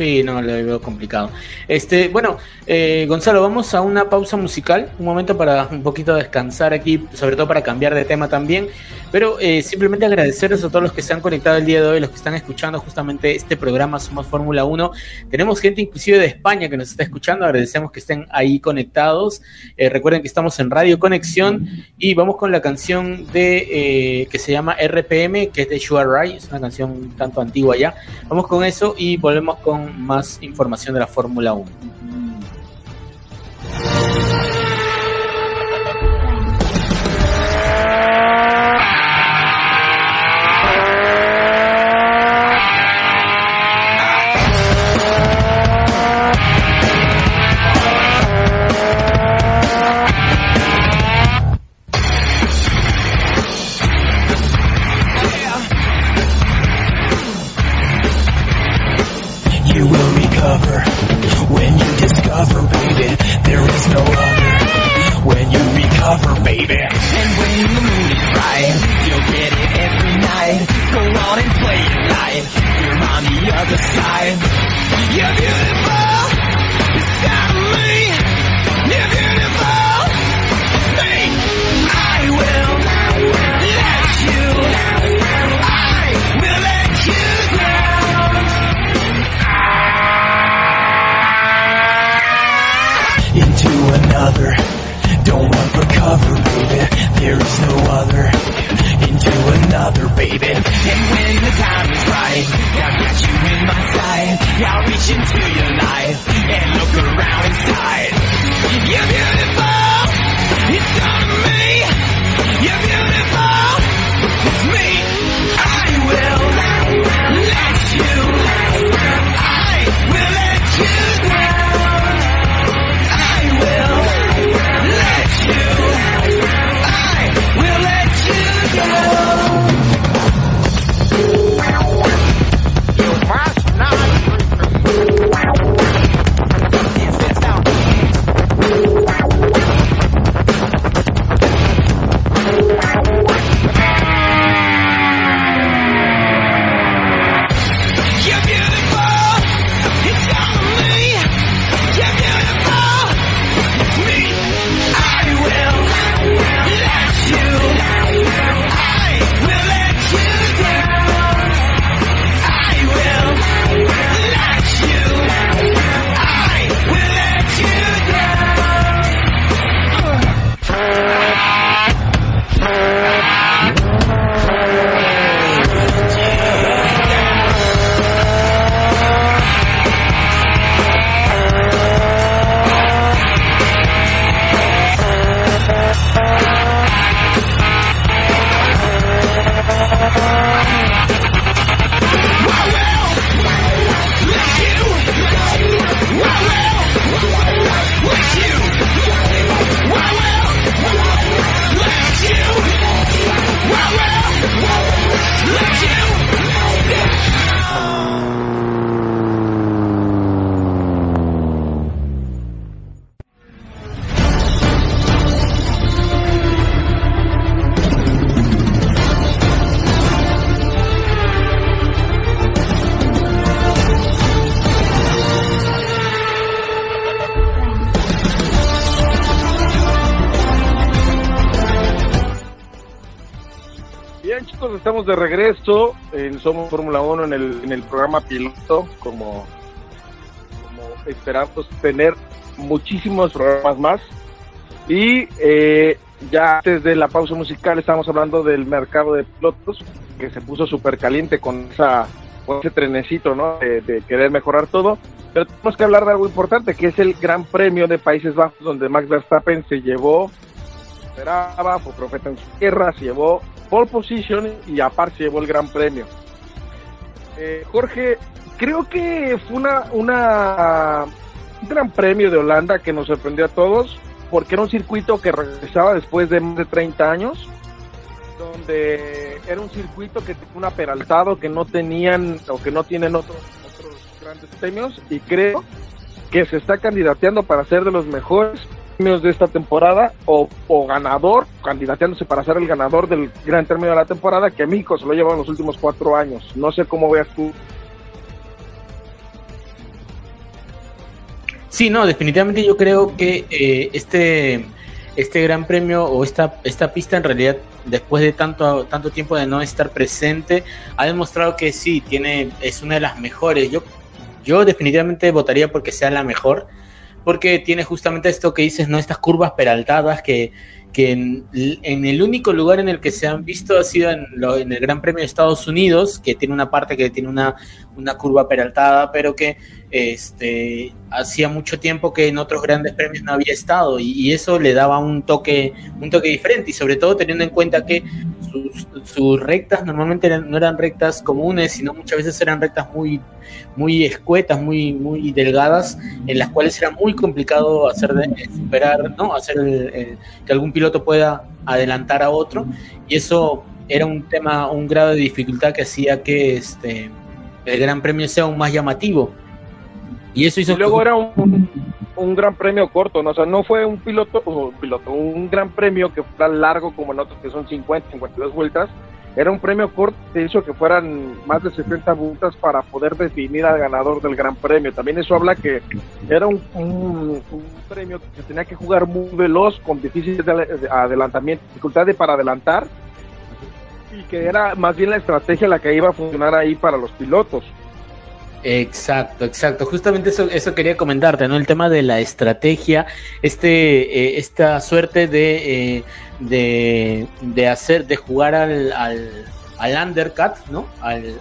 Sí, no, le veo complicado. Este, bueno, eh, Gonzalo, vamos a una pausa musical, un momento para un poquito descansar aquí, sobre todo para cambiar de tema también. Pero eh, simplemente agradecerles a todos los que se han conectado el día de hoy, los que están escuchando justamente este programa Somos Fórmula 1. Tenemos gente inclusive de España que nos está escuchando, agradecemos que estén ahí conectados. Eh, recuerden que estamos en Radio Conexión y vamos con la canción de que se llama RPM, que es de Sugar Ray, es una canción un tanto antigua ya. Vamos con eso y volvemos con más información de la Fórmula 1. De regreso en Somos Fórmula 1 en el, en el programa piloto, como, como esperamos tener muchísimos programas más. Y eh, ya antes de la pausa musical estamos hablando del mercado de pilotos, que se puso súper caliente con, esa, con ese trenecito, ¿no? De, querer mejorar todo. Pero tenemos que hablar de algo importante, que es el Gran Premio de Países Bajos, donde Max Verstappen se llevó, esperaba, fue profeta en su tierra, se llevó pole position y aparte se llevó el Gran Premio. Eh, Jorge, creo que fue una, una un Gran Premio de Holanda que nos sorprendió a todos porque era un circuito que regresaba después de más de 30 años, donde era un circuito que tenía un aperaltado que no tenían o que no tienen otros, otros grandes premios y creo que se está candidateando para ser de los mejores premios de esta temporada o, o, ganador, candidateándose para ser el ganador del gran término de la temporada que México se lo lleva en los últimos cuatro años. No sé cómo veas tú Sí, no, definitivamente yo creo que eh, este, este gran premio o esta, esta pista en realidad, después de tanto, tanto tiempo de no estar presente, ha demostrado que sí, tiene, es una de las mejores. Yo, yo definitivamente votaría porque sea la mejor, porque tiene justamente esto que dices, ¿no? Estas curvas peraltadas que, que en, el único lugar en el que se han visto ha sido en, lo, en, el Gran Premio de Estados Unidos, que tiene una parte que tiene una, una curva peraltada, pero que este, hacía mucho tiempo que en otros grandes premios no había estado y, y eso le daba un toque, un toque diferente y sobre todo teniendo en cuenta que sus, sus rectas normalmente eran, no eran rectas comunes, sino muchas veces eran rectas muy, muy escuetas, muy, muy delgadas, en las cuales era muy complicado hacer de, superar, ¿no? hacer el, el, que algún piloto pueda adelantar a otro y eso era un tema, un grado de dificultad que hacía que este, el Gran Premio sea aún más llamativo. Y eso hizo y luego era un, un, gran premio corto, ¿no? o sea, no fue un piloto, un piloto, un gran premio que fuera largo como en otros que son 50, 52 vueltas. Era un premio corto que hizo que fueran más de 70 vueltas para poder definir al ganador del gran premio. También eso habla que era un, un, un premio que se tenía que jugar muy veloz, con difíciles de adelantamiento, dificultad de para adelantar, y que era más bien la estrategia la que iba a funcionar ahí para los pilotos. Exacto, exacto. Justamente eso, eso quería comentarte, ¿no? El tema de la estrategia, este, eh, esta suerte de, eh, de, de, hacer, de jugar al, al, al undercut, ¿no? Al,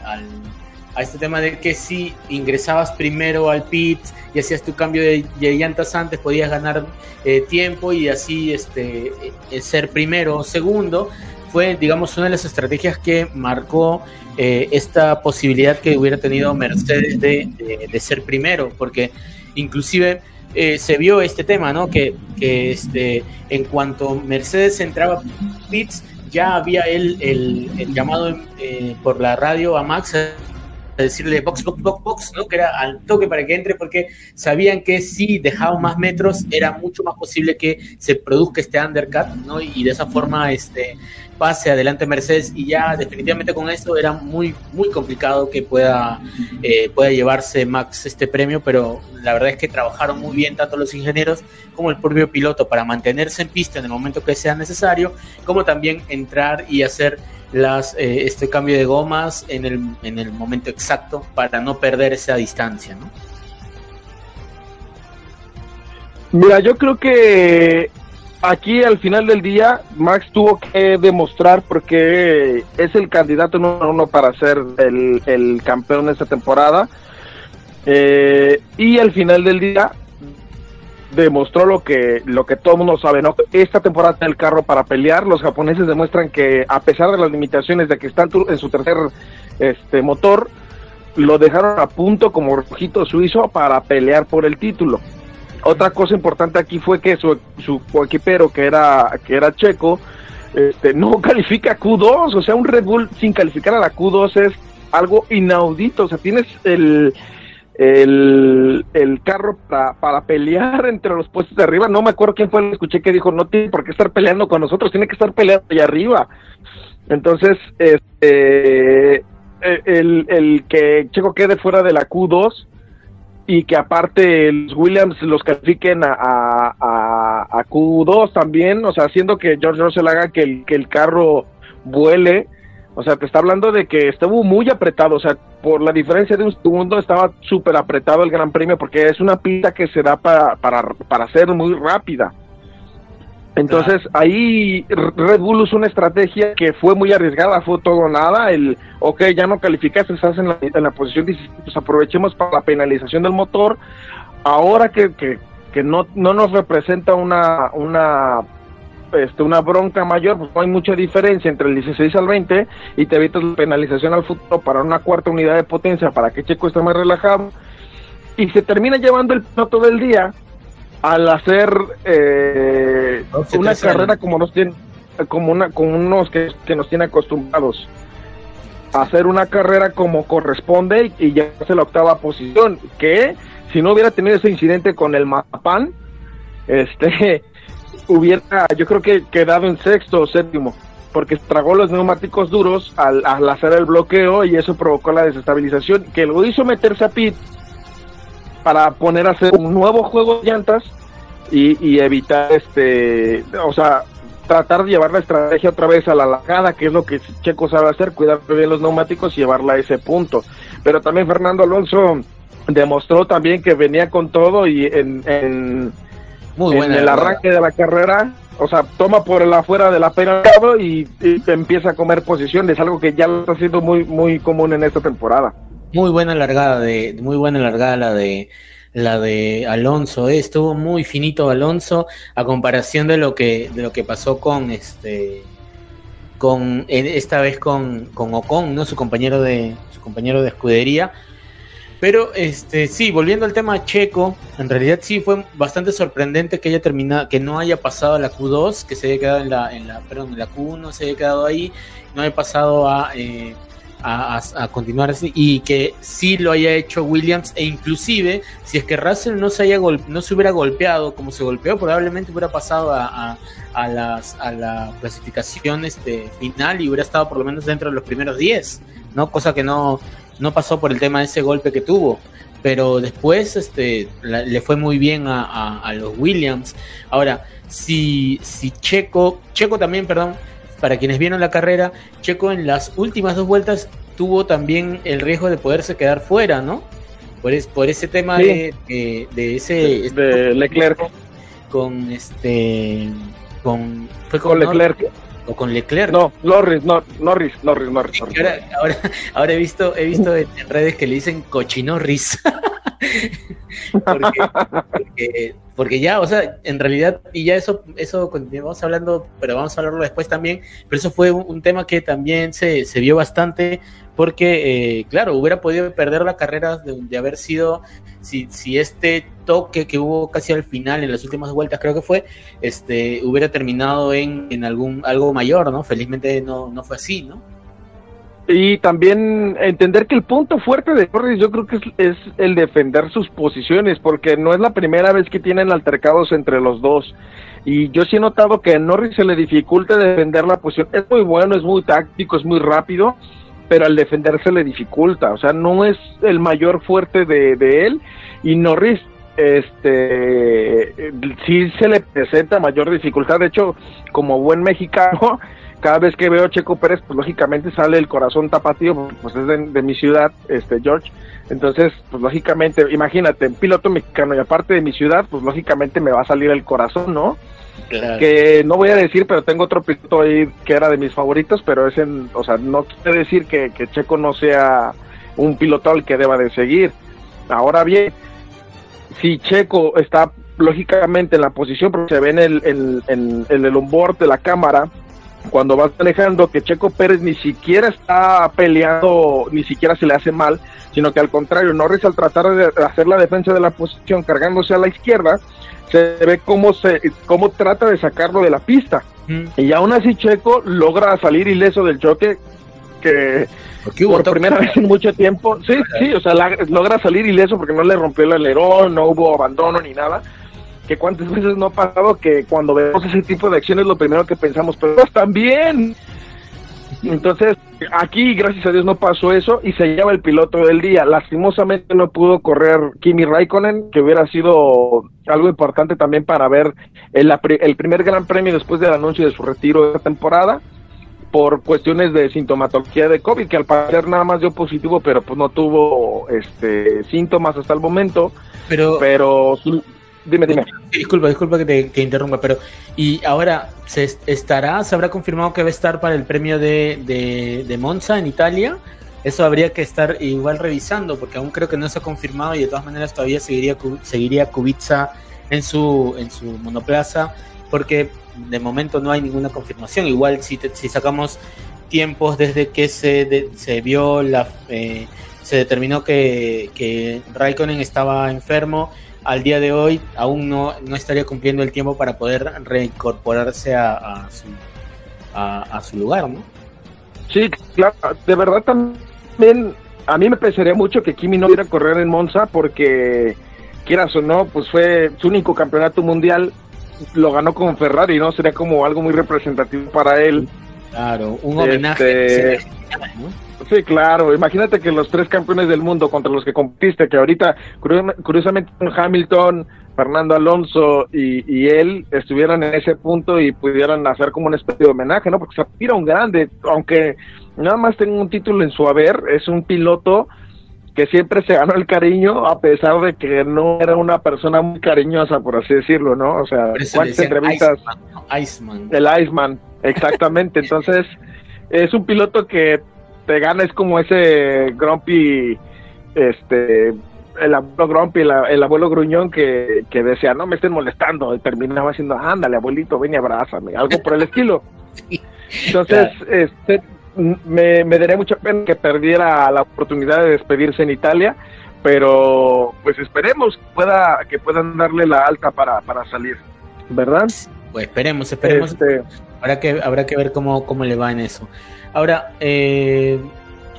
a este tema de que si ingresabas primero al pit y hacías tu cambio de, de llantas antes, podías ganar eh, tiempo y así este, ser primero o segundo fue, digamos, una de las estrategias que marcó eh, esta posibilidad que hubiera tenido Mercedes de, ser primero, porque inclusive eh, se vio este tema, ¿no? Que, que este, en cuanto Mercedes entraba pits, ya había él el, el llamado eh, por la radio a Max a decirle box, box, box, box, ¿no? que era al toque para que entre, porque sabían que si dejaban más metros era mucho más posible que se produzca este undercut, ¿no? y de esa forma este, pase adelante Mercedes y ya definitivamente con esto era muy muy complicado que pueda eh, pueda llevarse Max este premio pero la verdad es que trabajaron muy bien tanto los ingenieros como el propio piloto para mantenerse en pista en el momento que sea necesario como también entrar y hacer las eh, este cambio de gomas en el, en el momento exacto para no perder esa distancia ¿no? Mira, yo creo que aquí al final del día Max tuvo que demostrar porque es el candidato número uno para ser el, el campeón de esta temporada. Eh, y al final del día demostró lo que lo que todo el mundo sabe no esta temporada tiene el carro para pelear. Los japoneses demuestran que a pesar de las limitaciones de que están en su tercer este motor lo dejaron a punto como rojito suizo para pelear por el título otra cosa importante aquí fue que su, su coequipero, que era, que era checo, este, no califica Q2, o sea, un Red Bull sin calificar a la Q2 es algo inaudito, o sea, tienes el, el, el carro para, para pelear entre los puestos de arriba, no me acuerdo quién fue, escuché que dijo, no tiene por qué estar peleando con nosotros, tiene que estar peleando allá arriba. Entonces, este, el, el que Checo quede fuera de la Q2, y que aparte los Williams los califiquen a, a, a, Q2 también, o sea, haciendo que George Russell haga que el, que el carro vuele O sea, te está hablando de que estuvo muy apretado, o sea, por la diferencia de un segundo estaba súper apretado el Gran Premio porque es una pista que se da para, para, para ser muy rápida. Entonces ahí Red Bull usó una estrategia que fue muy arriesgada, fue todo o nada, el, ok, ya no calificaste, estás en la, en la posición 17, pues aprovechemos para la penalización del motor, ahora que, que, que no, no nos representa una, una este, una bronca mayor, pues no hay mucha diferencia entre el 16 al 20 y te evitas la penalización al futuro para una cuarta unidad de potencia para que Checo esté más relajado. Y se termina llevando el todo del día al hacer eh, una carrera como nos tiene como una como unos que, que nos tiene acostumbrados. A hacer una carrera como corresponde y ya es la octava posición que si no hubiera tenido ese incidente con el Mapan este hubiera, yo creo que quedado en sexto o séptimo, porque tragó los neumáticos duros al, hacer el bloqueo y eso provocó la desestabilización, que lo hizo meterse a pit para poner a hacer un nuevo juego de llantas y, evitar este, o sea, tratar de llevar la estrategia otra vez a la lagada, que es lo que Checo sabe hacer, cuidar bien los neumáticos y llevarla a ese punto. Pero también Fernando Alonso demostró también que venía con todo y en muy en el arranque de la carrera, o sea, toma por el afuera de la pena y, y empieza a comer posiciones, algo que ya está siendo muy muy común en esta temporada. Muy buena largada de muy buena largada la de la de Alonso, ¿eh? estuvo muy finito Alonso a comparación de lo que de lo que pasó con este con esta vez con, con Ocon, ¿no? Su compañero de su compañero de escudería pero este sí, volviendo al tema checo, en realidad sí fue bastante sorprendente que haya terminado, que no haya pasado a la Q2, que se haya quedado en la, en la, perdón, en la Q1 se haya quedado ahí, no haya pasado a, eh, a, continuar así, y que sí lo haya hecho Williams, e inclusive, si es que Russell no se haya no se hubiera golpeado como se golpeó, probablemente hubiera pasado a, a, las, a la clasificación este, final y hubiera estado por lo menos dentro de los primeros 10, ¿no? Cosa que no, no pasó por el tema de ese golpe que tuvo, pero después este, le fue muy bien a, los Williams. Ahora, si, si Checo, Checo también, perdón, para quienes vieron la carrera, Checo en las últimas dos vueltas tuvo también el riesgo de poderse quedar fuera, ¿no? Por, por ese tema de, de, ese... De, Leclerc. Con este... Con, fue con, Leclerc con Leclerc. No, Norris, no, Norris, Norris, Norris. Ahora, ahora, he visto, he visto en redes que le dicen cochinorris. porque, porque, ya, o sea, en realidad, y ya eso, eso continuamos hablando, pero vamos a hablarlo después también, pero eso fue un, tema que también se, se vio bastante porque, eh, claro, hubiera podido perder la carrera de, haber sido, si, si este toque que hubo casi al final, en las últimas vueltas creo que fue, este, hubiera terminado en, en algún algo mayor, ¿no? Felizmente no, no fue así, ¿no? Y también entender que el punto fuerte de Norris yo creo que es, el defender sus posiciones, porque no es la primera vez que tienen altercados entre los dos. Y yo sí he notado que a Norris se le dificulta defender la posición. Es muy bueno, es muy táctico, es muy rápido, pero al defenderse le dificulta, o sea, no es el mayor fuerte de, de él y Norris este sí se le presenta mayor dificultad, de hecho, como buen mexicano, cada vez que veo a Checo Pérez, pues lógicamente sale el corazón tapatío, pues es de, mi ciudad, este George, entonces, pues lógicamente, imagínate, piloto mexicano y aparte de mi ciudad, pues lógicamente me va a salir el corazón, ¿no? Que no voy a decir, pero tengo otro piloto ahí que era de mis favoritos, pero es en, o sea, no quiere decir que, Checo no sea un piloto al que deba de seguir. Ahora bien, si Checo está lógicamente en la posición, porque se ve en el, en, en, en el onboard de la cámara, cuando vas manejando, que Checo Pérez ni siquiera está peleando, ni siquiera se le hace mal, sino que al contrario, Norris al tratar de hacer la defensa de la posición cargándose a la izquierda, se ve cómo se cómo trata de sacarlo de la pista. Mm. Y aún así Checo logra salir ileso del choque que por primera vez en mucho tiempo, sí, sí, o sea, logra salir ileso porque no le rompió el alerón, no hubo abandono ni nada. Que cuántas veces no ha pasado que cuando vemos ese tipo de acciones lo primero que pensamos, pero bien, entonces, aquí, gracias a Dios, no pasó eso y se lleva el piloto del día. Lastimosamente no pudo correr Kimi Raikkonen, que hubiera sido algo importante también para ver el, el primer gran premio después del anuncio de su retiro de la temporada. por cuestiones de sintomatología de COVID, que al parecer nada más dio positivo, pero pues no tuvo este síntomas hasta el momento. Pero, pero dime, dime. Disculpa, disculpa que te interrumpa, pero y ahora se estará, se habrá confirmado que va a estar para el premio de, de, de Monza en Italia. Eso habría que estar igual revisando, porque aún creo que no se ha confirmado y de todas maneras todavía seguiría seguiría Kubica en su en su monoplaza, porque de momento no hay ninguna confirmación. Igual si, si sacamos tiempos desde que se, se vio la... Eh, se determinó que, que Raikkonen estaba enfermo, al día de hoy aún no, no estaría cumpliendo el tiempo para poder reincorporarse a, su, a, su lugar, ¿no? Sí, claro, de verdad también a mí me pesaría mucho que Kimi no hubiera correr en Monza porque quieras o no, pues fue su único campeonato mundial lo ganó con Ferrari, ¿no? Sería como algo muy representativo para él. Claro, un homenaje. Este, sí, claro. Imagínate que los tres campeones del mundo contra los que competiste, que ahorita, curiosamente, Hamilton, Fernando Alonso y, él estuvieran en ese punto y pudieran hacer como una especie de homenaje, ¿no? Porque se aspira un grande, aunque nada más tenga un título en su haber, es un piloto que siempre se ganó el cariño a pesar de que no era una persona muy cariñosa, por así decirlo, ¿no? O sea, ¿cuántas entrevistas? Iceman, El Iceman, exactamente. Entonces, es un piloto que te gana, es como ese Grumpy, este, el abuelo Grumpy, el, abuelo gruñón que, que, decía, no me estén molestando, y terminaba haciendo, ándale, abuelito, ven y abrázame, algo por el estilo. Entonces, este me, me daría mucha pena que perdiera la oportunidad de despedirse en Italia, pero pues esperemos que, pueda, que puedan darle la alta para, para salir, ¿verdad? Pues esperemos, esperemos. Este, habrá, que, habrá que ver cómo, cómo le va en eso. Ahora, eh,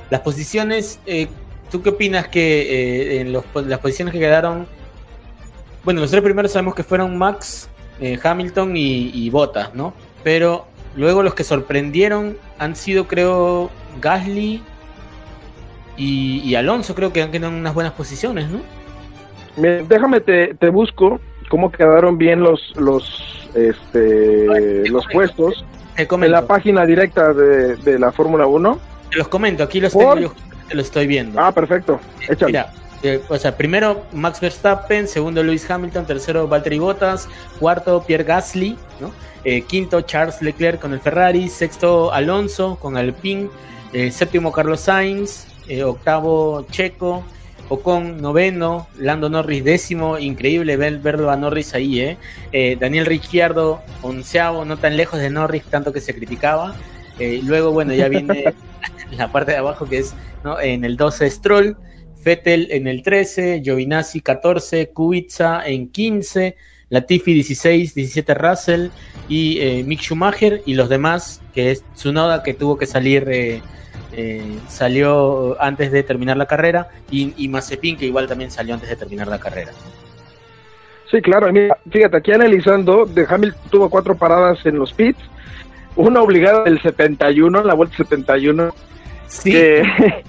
las posiciones, eh, ¿tú qué opinas que eh, en los, las posiciones que quedaron? Bueno, los tres primeros sabemos que fueron Max, Hamilton y, y Bottas, ¿no? Pero Luego los que sorprendieron han sido, creo, Gasly y, Alonso, creo que han quedado en unas buenas posiciones, ¿no? Déjame, te, te busco cómo quedaron bien los los este los puestos en la página directa de, la Fórmula 1. Te los comento, aquí los tengo yo, te lo estoy viendo. Ah, perfecto. Mira, eh, o sea, primero Max Verstappen, segundo Lewis Hamilton, tercero Valtteri Bottas, cuarto Pierre Gasly, ¿no? Eh, quinto Charles Leclerc con el Ferrari, sexto Alonso con Alpine, eh, séptimo Carlos Sainz, eh, octavo Checo, Ocon noveno, Lando Norris décimo, increíble ver, verlo a Norris ahí, eh. Daniel Ricciardo onceavo, no tan lejos de Norris, tanto que se criticaba. luego, bueno, ya viene la parte de abajo que es ¿no? en el 12 Stroll, Fettel en el 13, Giovinazzi 14, Kubica en 15, Latifi 16, 17 Russell y eh, Mick Schumacher y los demás, que es Tsunoda que tuvo que salir, eh, salió antes de terminar la carrera y, y Mazepin que igual también salió antes de terminar la carrera. Sí, claro, mira, fíjate, aquí analizando, de Hamilton tuvo cuatro paradas en los pits, una obligada del 71, la vuelta 71, sí. que,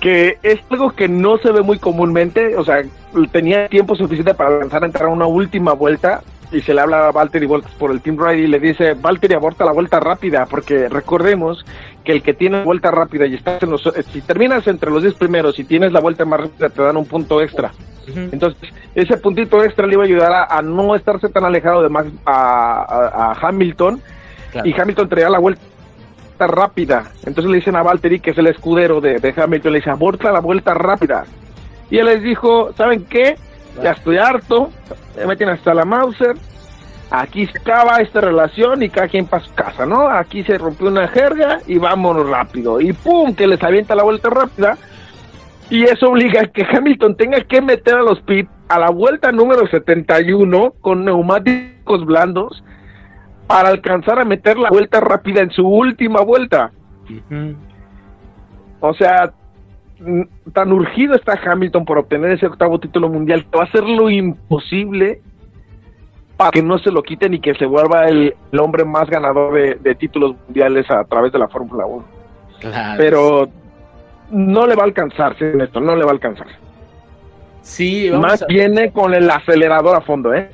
que es algo que no se ve muy comúnmente, o sea, tenía tiempo suficiente para lanzar a entrar a una última vuelta y se le habla a Valtteri por el Team Ride y le dice, Valtteri aborta la vuelta rápida, porque recordemos que el que tiene vuelta rápida y estás en los, eh, si terminas entre los 10 primeros y tienes la vuelta más rápida te dan un punto extra. Entonces, ese puntito extra le iba a ayudar a, no estarse tan alejado de Max, a, Hamilton y Hamilton traía la vuelta rápida. Entonces le dicen a Valtteri, que es el escudero de, de Hamilton, le dice, aborta la vuelta rápida. Y él les dijo, ¿saben qué? Ya estoy harto, me meten hasta la Mauser, aquí se acaba esta relación y cada quien para su casa, ¿no? Aquí se rompió una jerga y vámonos rápido. Y ¡pum! que les avienta la vuelta rápida. Y eso obliga a que Hamilton tenga que meter a los pits a la vuelta número 71 con neumáticos blandos para alcanzar a meter la vuelta rápida en su última vuelta. O sea, tan urgido está Hamilton por obtener ese octavo título mundial que va a hacer lo imposible para que no se lo quiten y que se vuelva el, hombre más ganador de, títulos mundiales a través de la Fórmula 1. Pero no le va a alcanzar, esto no le va a alcanzar. Sí, más viene con el acelerador a fondo, ¿eh?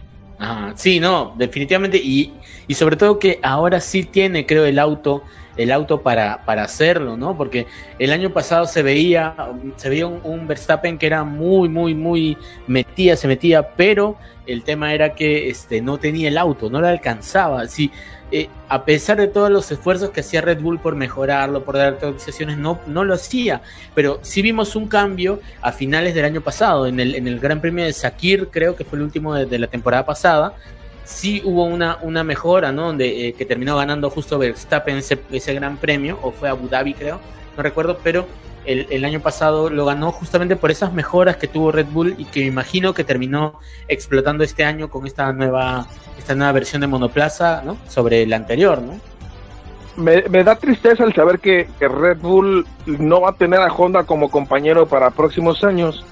sí, no, definitivamente. Y, y sobre todo que ahora sí tiene, creo, el auto el auto para, para hacerlo, ¿no? Porque el año pasado se veía, se veía un, Verstappen que era muy, muy, muy metía, se metía, pero el tema era que este, no tenía el auto, no le alcanzaba. Sí, eh, a pesar de todos los esfuerzos que hacía Red Bull por mejorarlo, por dar actualizaciones, no, no lo hacía. Pero sí vimos un cambio a finales del año pasado, en el, en el Gran Premio de Sakir, creo que fue el último de la temporada pasada, sí hubo una, una mejora, ¿no? Donde, eh, que terminó ganando justo Verstappen ese, gran premio, o fue Abu Dhabi, creo, no recuerdo, pero el, el, año pasado lo ganó justamente por esas mejoras que tuvo Red Bull y que me imagino que terminó explotando este año con esta nueva, esta nueva versión de monoplaza, ¿no? Sobre la anterior, ¿no? Me, da tristeza el saber que Red Bull no va a tener a Honda como compañero para próximos años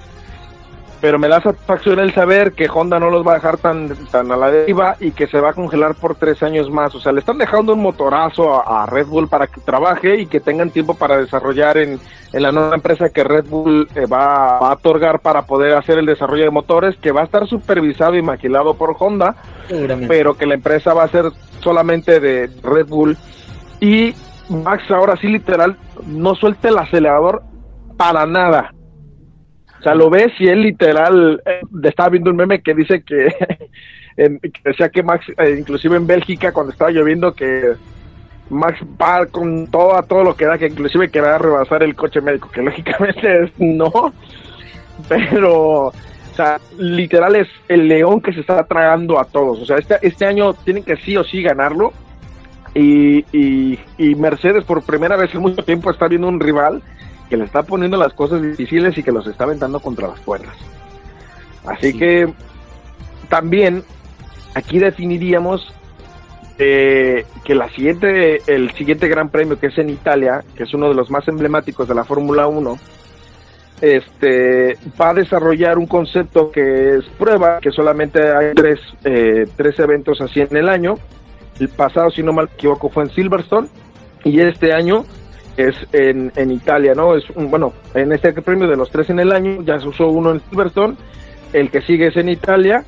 pero me da satisfacción el saber que Honda no los va a dejar tan, tan a la deriva y que se va a congelar por tres años más. O sea, le están dejando un motorazo a, Red Bull para que trabaje y que tengan tiempo para desarrollar en, la nueva empresa que Red Bull eh, va, a otorgar para poder hacer el desarrollo de motores, que va a estar supervisado y maquilado por Honda, pero que la empresa va a ser solamente de Red Bull. Y Max ahora sí literal no suelte el acelerador para nada sea, lo ves y él literal, eh, estaba viendo un meme que dice que, decía que Max, eh, inclusive en Bélgica, cuando estaba lloviendo, que Max va con todo, a todo lo que da, que inclusive quería rebasar el coche médico, que lógicamente es no, pero, o sea, literal es el león que se está tragando a todos. O sea, este, este año tienen que sí o sí ganarlo. Y, y, y Mercedes por primera vez en mucho tiempo está viendo un rival que le está poniendo las cosas difíciles y que los está aventando contra las cuerdas. Así que también aquí definiríamos eh, que la siguiente, el siguiente gran premio que es en Italia, que es uno de los más emblemáticos de la Fórmula 1, este, va a desarrollar un concepto que es prueba, que solamente hay tres, eh, tres eventos así en el año. El pasado, si no mal equivoco, fue en Silverstone y este año es en, en Italia, ¿no? Es un, bueno, en este premio de los tres en el año, ya se usó uno en Silverstone, el que sigue es en Italia.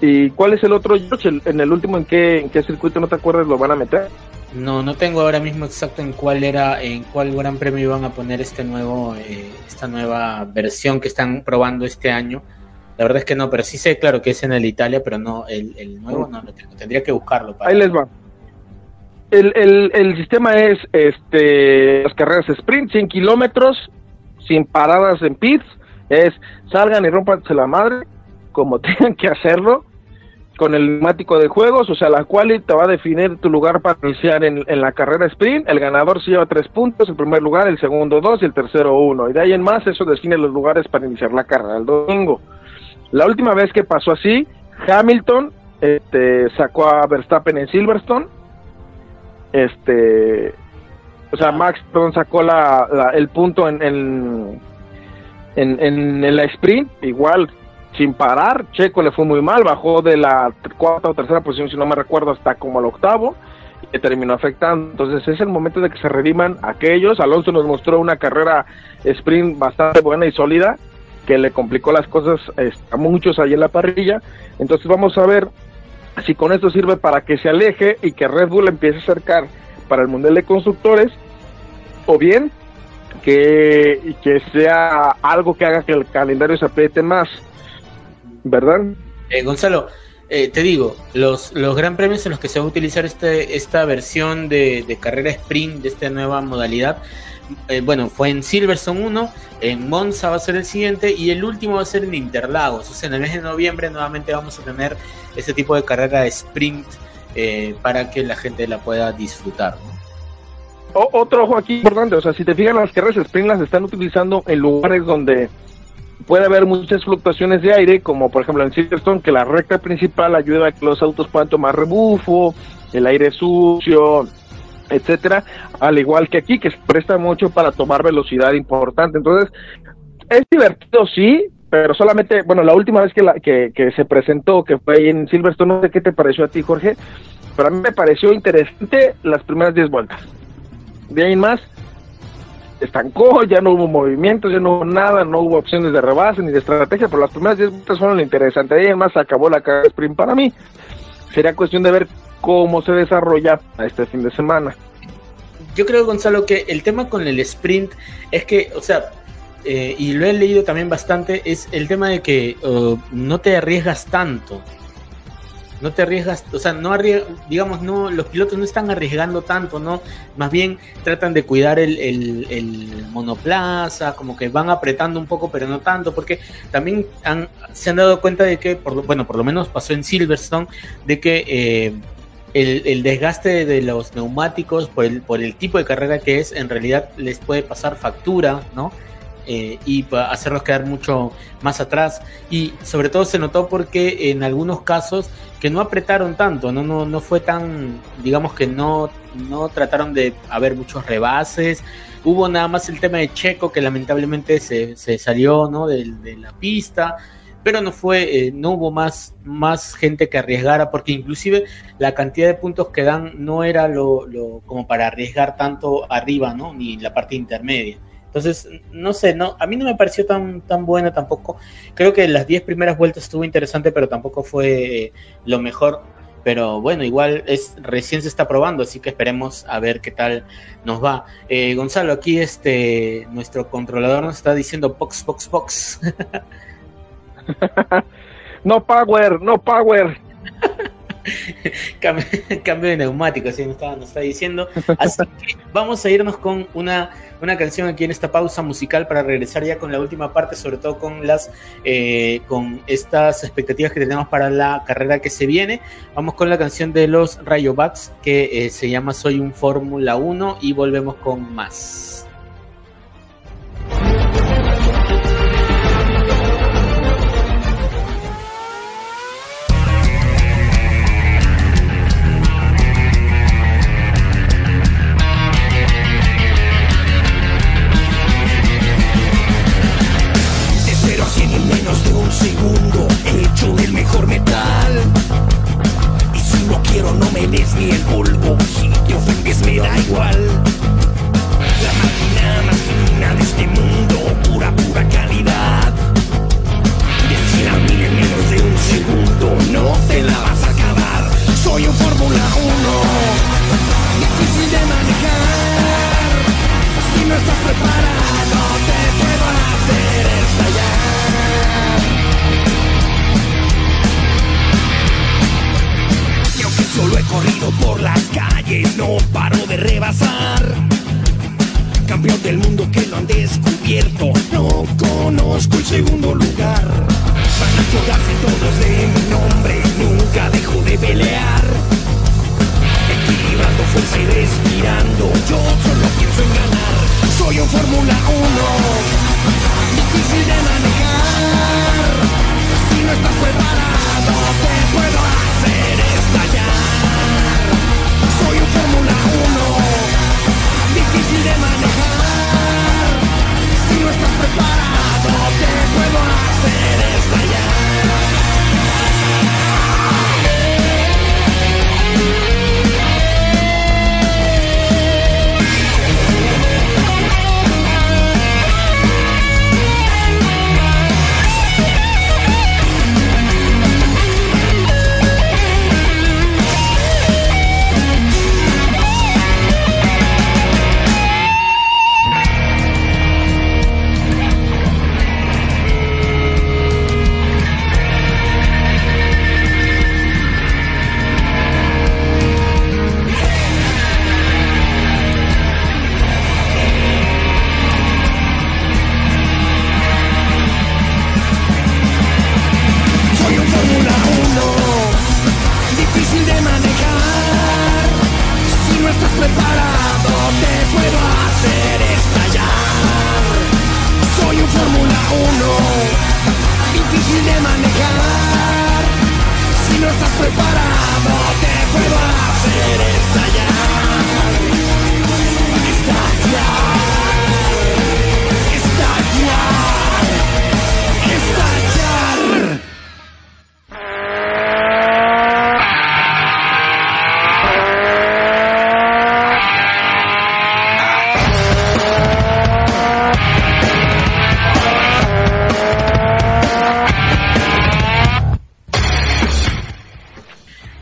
¿Y cuál es el otro, George? en el último, ¿en qué, ¿en qué circuito no te acuerdas lo van a meter? No, no tengo ahora mismo exacto en cuál era, en cuál gran premio iban a poner este nuevo, eh, esta nueva versión que están probando este año. La verdad es que no, pero sí sé, claro, que es en el Italia, pero no, el, el nuevo no lo tengo. Tendría que buscarlo. Para... Ahí les va el, el, el sistema es este las carreras sprint, 100 kilómetros, sin paradas en pits, es salgan y rompanse la madre, como tengan que hacerlo, con el neumático de juegos, o sea, la cual te va a definir tu lugar para iniciar en, en, la carrera sprint. El ganador se lleva tres puntos, el primer lugar, el segundo dos y el tercero uno. Y de ahí en más, eso define los lugares para iniciar la carrera el domingo. La última vez que pasó así, Hamilton este, sacó a Verstappen en Silverstone este o sea Max sacó la, el punto en, en, en, la sprint igual sin parar. Checo le fue muy mal bajó de la cuarta o tercera posición si no me recuerdo hasta como el octavo y terminó afectando. Entonces es el momento de que se rediman aquellos. Alonso nos mostró una carrera sprint bastante buena y sólida que le complicó las cosas este, a muchos ahí en la parrilla. Entonces vamos a ver si con esto sirve para que se aleje y que Red Bull empiece a acercar para el Mundial de Constructores, o bien que, que sea algo que haga que el calendario se apriete más, ¿verdad? Eh, Gonzalo, eh, te digo, los, los gran premios en los que se va a utilizar este, esta versión de, de carrera sprint de esta nueva modalidad eh, bueno, fue en Silverstone 1, en Monza va a ser el siguiente y el último va a ser en Interlagos. O sea, en el mes de noviembre nuevamente vamos a tener este tipo de carrera de sprint eh, para que la gente la pueda disfrutar. otro ojo aquí importante, o sea, si te fijas las carreras sprint las están utilizando en lugares donde puede haber muchas fluctuaciones de aire, como por ejemplo en Silverstone, que la recta principal ayuda a que los autos puedan tomar rebufo, el aire sucio, etcétera, al igual que aquí, que presta mucho para tomar velocidad importante. Entonces, es divertido, sí, pero solamente, bueno, la última vez que, que, se presentó, que fue ahí en Silverstone, no sé qué te pareció a ti, Jorge, pero a mí me pareció interesante las primeras 10 vueltas. De ahí en más, estancó, ya no hubo movimientos, ya no hubo nada, no hubo opciones de rebase ni de estrategia, pero las primeras 10 vueltas fueron lo interesante. De ahí en más, acabó la carrera sprint para mí. Sería cuestión de ver cómo se desarrolla este fin de semana. yo creo, Gonzalo, que el tema con el sprint es que, o sea, eh, y lo he leído también bastante, es el tema de que no te arriesgas tanto. No te arriesgas, o sea, no digamos, no, los pilotos no están arriesgando tanto, ¿no? Más bien tratan de cuidar el, el, monoplaza, como que van apretando un poco, pero no tanto, porque también han, se han dado cuenta de que, por, bueno, por lo menos pasó en Silverstone, de que eh, el, desgaste de los neumáticos por el, por el tipo de carrera que es, en realidad les puede pasar factura, ¿no? Eh, y hacerlos quedar mucho más atrás. Y sobre todo se notó porque en algunos casos que no apretaron tanto, no, no, no fue tan, digamos que no, no trataron de haber muchos rebases. Hubo nada más el tema de Checo que lamentablemente se, se salió ¿no? de, de la pista pero no fue, eh, no hubo más, más gente que arriesgara, porque inclusive la cantidad de puntos que dan no era lo, lo, como para arriesgar tanto arriba, ¿no? Ni la parte intermedia. Entonces, no sé, no, a mí no me pareció tan, tan buena tampoco. Creo que las 10 primeras vueltas estuvo interesante, pero tampoco fue eh, lo mejor. Pero bueno, igual es recién se está probando, así que esperemos a ver qué tal nos va. Eh, Gonzalo, aquí este nuestro controlador nos está diciendo Pox, Pox, Pox. no power, no power. cambio, de neumático, así nos está, diciendo. Así que vamos a irnos con una, una canción aquí en esta pausa musical para regresar ya con la última parte, sobre todo con las eh, con estas expectativas que tenemos para la carrera que se viene. Vamos con la canción de los Rayobats que eh, se llama Soy un Fórmula 1 y volvemos con más. Ni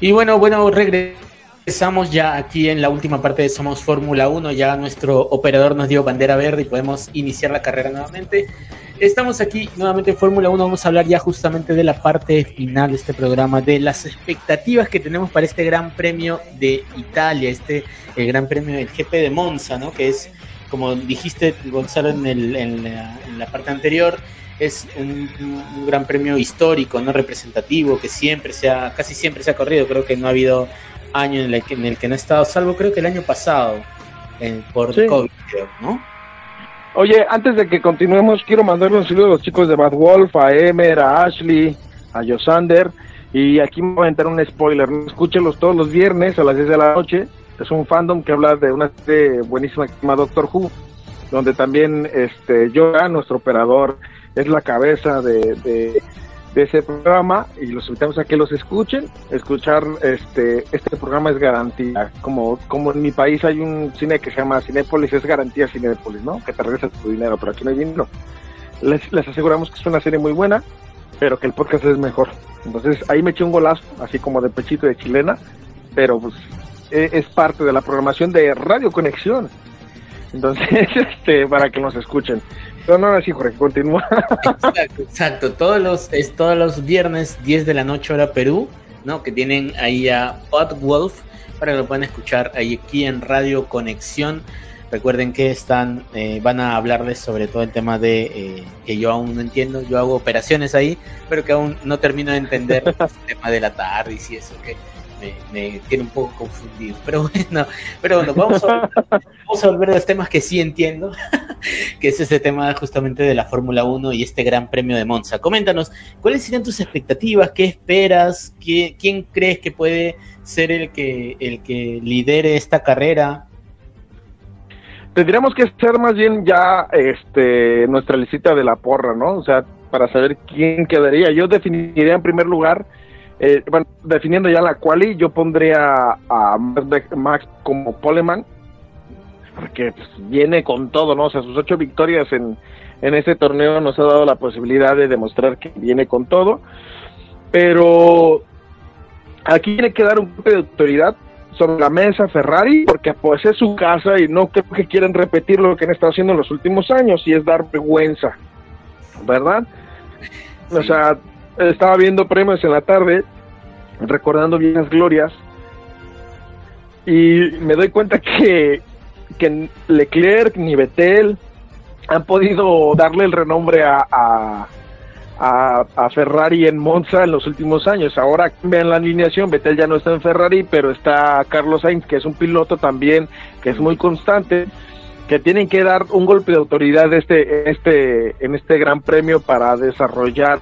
Y bueno, bueno, regresamos ya aquí en la última parte de Somos Fórmula 1, ya nuestro operador nos dio bandera verde y podemos iniciar la carrera nuevamente. Estamos aquí nuevamente en Fórmula 1, vamos a hablar ya justamente de la parte final de este programa, de las expectativas que tenemos para este Gran Premio de Italia, este el Gran Premio del GP de Monza, ¿no? Que es, como dijiste Gonzalo en, el, en la parte anterior, es un, un, gran premio histórico, no representativo, que siempre se ha, casi siempre se ha corrido, creo que no ha habido año en el que, en el que no he estado, salvo creo que el año pasado, eh, por Sí. COVID, creo, ¿no? Oye, antes de que continuemos, quiero mandarle un saludo a los chicos de Bad Wolf, a Emer, a Ashley, a Yosander. Y aquí me voy a entrar un spoiler. Escúchenlos todos los viernes a las 10 de la noche. Es un fandom que habla de una serie buenísima que se llama Doctor Who, donde también este Yoga, nuestro operador, es la cabeza de, de, ese programa y los invitamos a que los escuchen. Escuchar este este programa es garantía. Como como en mi país hay un cine que se llama Cinépolis, es garantía Cinépolis, ¿no? Que te regresa tu dinero, pero aquí no hay dinero. Les, les aseguramos que es una serie muy buena, pero que el podcast es mejor. Entonces ahí me eché un golazo, así como de pechito de chilena, pero pues e- es parte de la programación de Radio Conexión. Entonces, este, para que nos escuchen. No, ahora sí, Jorge, continúa. Exacto, exacto. Todos los, es todos los viernes, 10 de la noche, hora Perú, ¿no? Que tienen ahí a Odd Wolf para que lo puedan escuchar ahí aquí en Radio Conexión. Recuerden que están, eh, van a hablarles sobre todo el tema de eh, que yo aún no entiendo. Yo hago operaciones ahí, pero que aún no termino de entender el tema de la tarde y eso que me, tiene un poco confundido. Pero bueno, pero bueno, vamos a, vamos volver a los temas que sí entiendo que es ese tema justamente de la Fórmula 1 y este Gran Premio de Monza. Coméntanos, ¿cuáles serían tus expectativas? ¿Qué esperas? ¿Qué, ¿Quién crees que puede ser el que, el que lidere esta carrera? Tendríamos que hacer más bien ya este nuestra lista de la porra, ¿no? O sea, para saber quién quedaría. Yo definiría en primer lugar, eh, bueno, definiendo ya la quali, yo pondría a Max como poleman, porque pues, viene con todo, ¿no? O sea, sus ocho victorias en, en este torneo nos ha dado la posibilidad de demostrar que viene con todo, pero aquí tiene que dar un golpe de autoridad sobre la mesa Ferrari, porque pues es su casa y no creo que quieren repetir lo que han estado haciendo en los últimos años y es dar vergüenza, ¿verdad? O sea, estaba viendo premios en la tarde, recordando bien las glorias, y me doy cuenta que, que Leclerc ni Vettel han podido darle el renombre a, a, a, a Ferrari en Monza en los últimos años. Ahora vean la alineación, Vettel ya no está en Ferrari, pero está Carlos Sainz, que es un piloto también que es muy constante, que tienen que dar un golpe de autoridad este, este, en este gran premio para desarrollar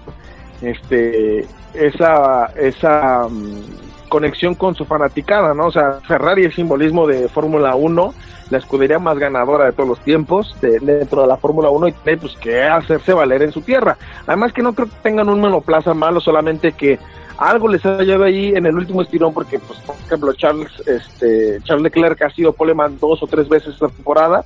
este, esa, esa um, conexión con su fanaticada, ¿no? O sea, Ferrari es simbolismo de Fórmula 1, la escudería más ganadora de todos los tiempos de, dentro de la Fórmula 1 y tiene pues que hacerse valer en su tierra. Además que no creo que tengan un monoplaza malo, solamente que algo les ha llevado ahí en el último estirón porque pues por ejemplo Charles este Charles Leclerc ha sido poleman dos o tres veces esta temporada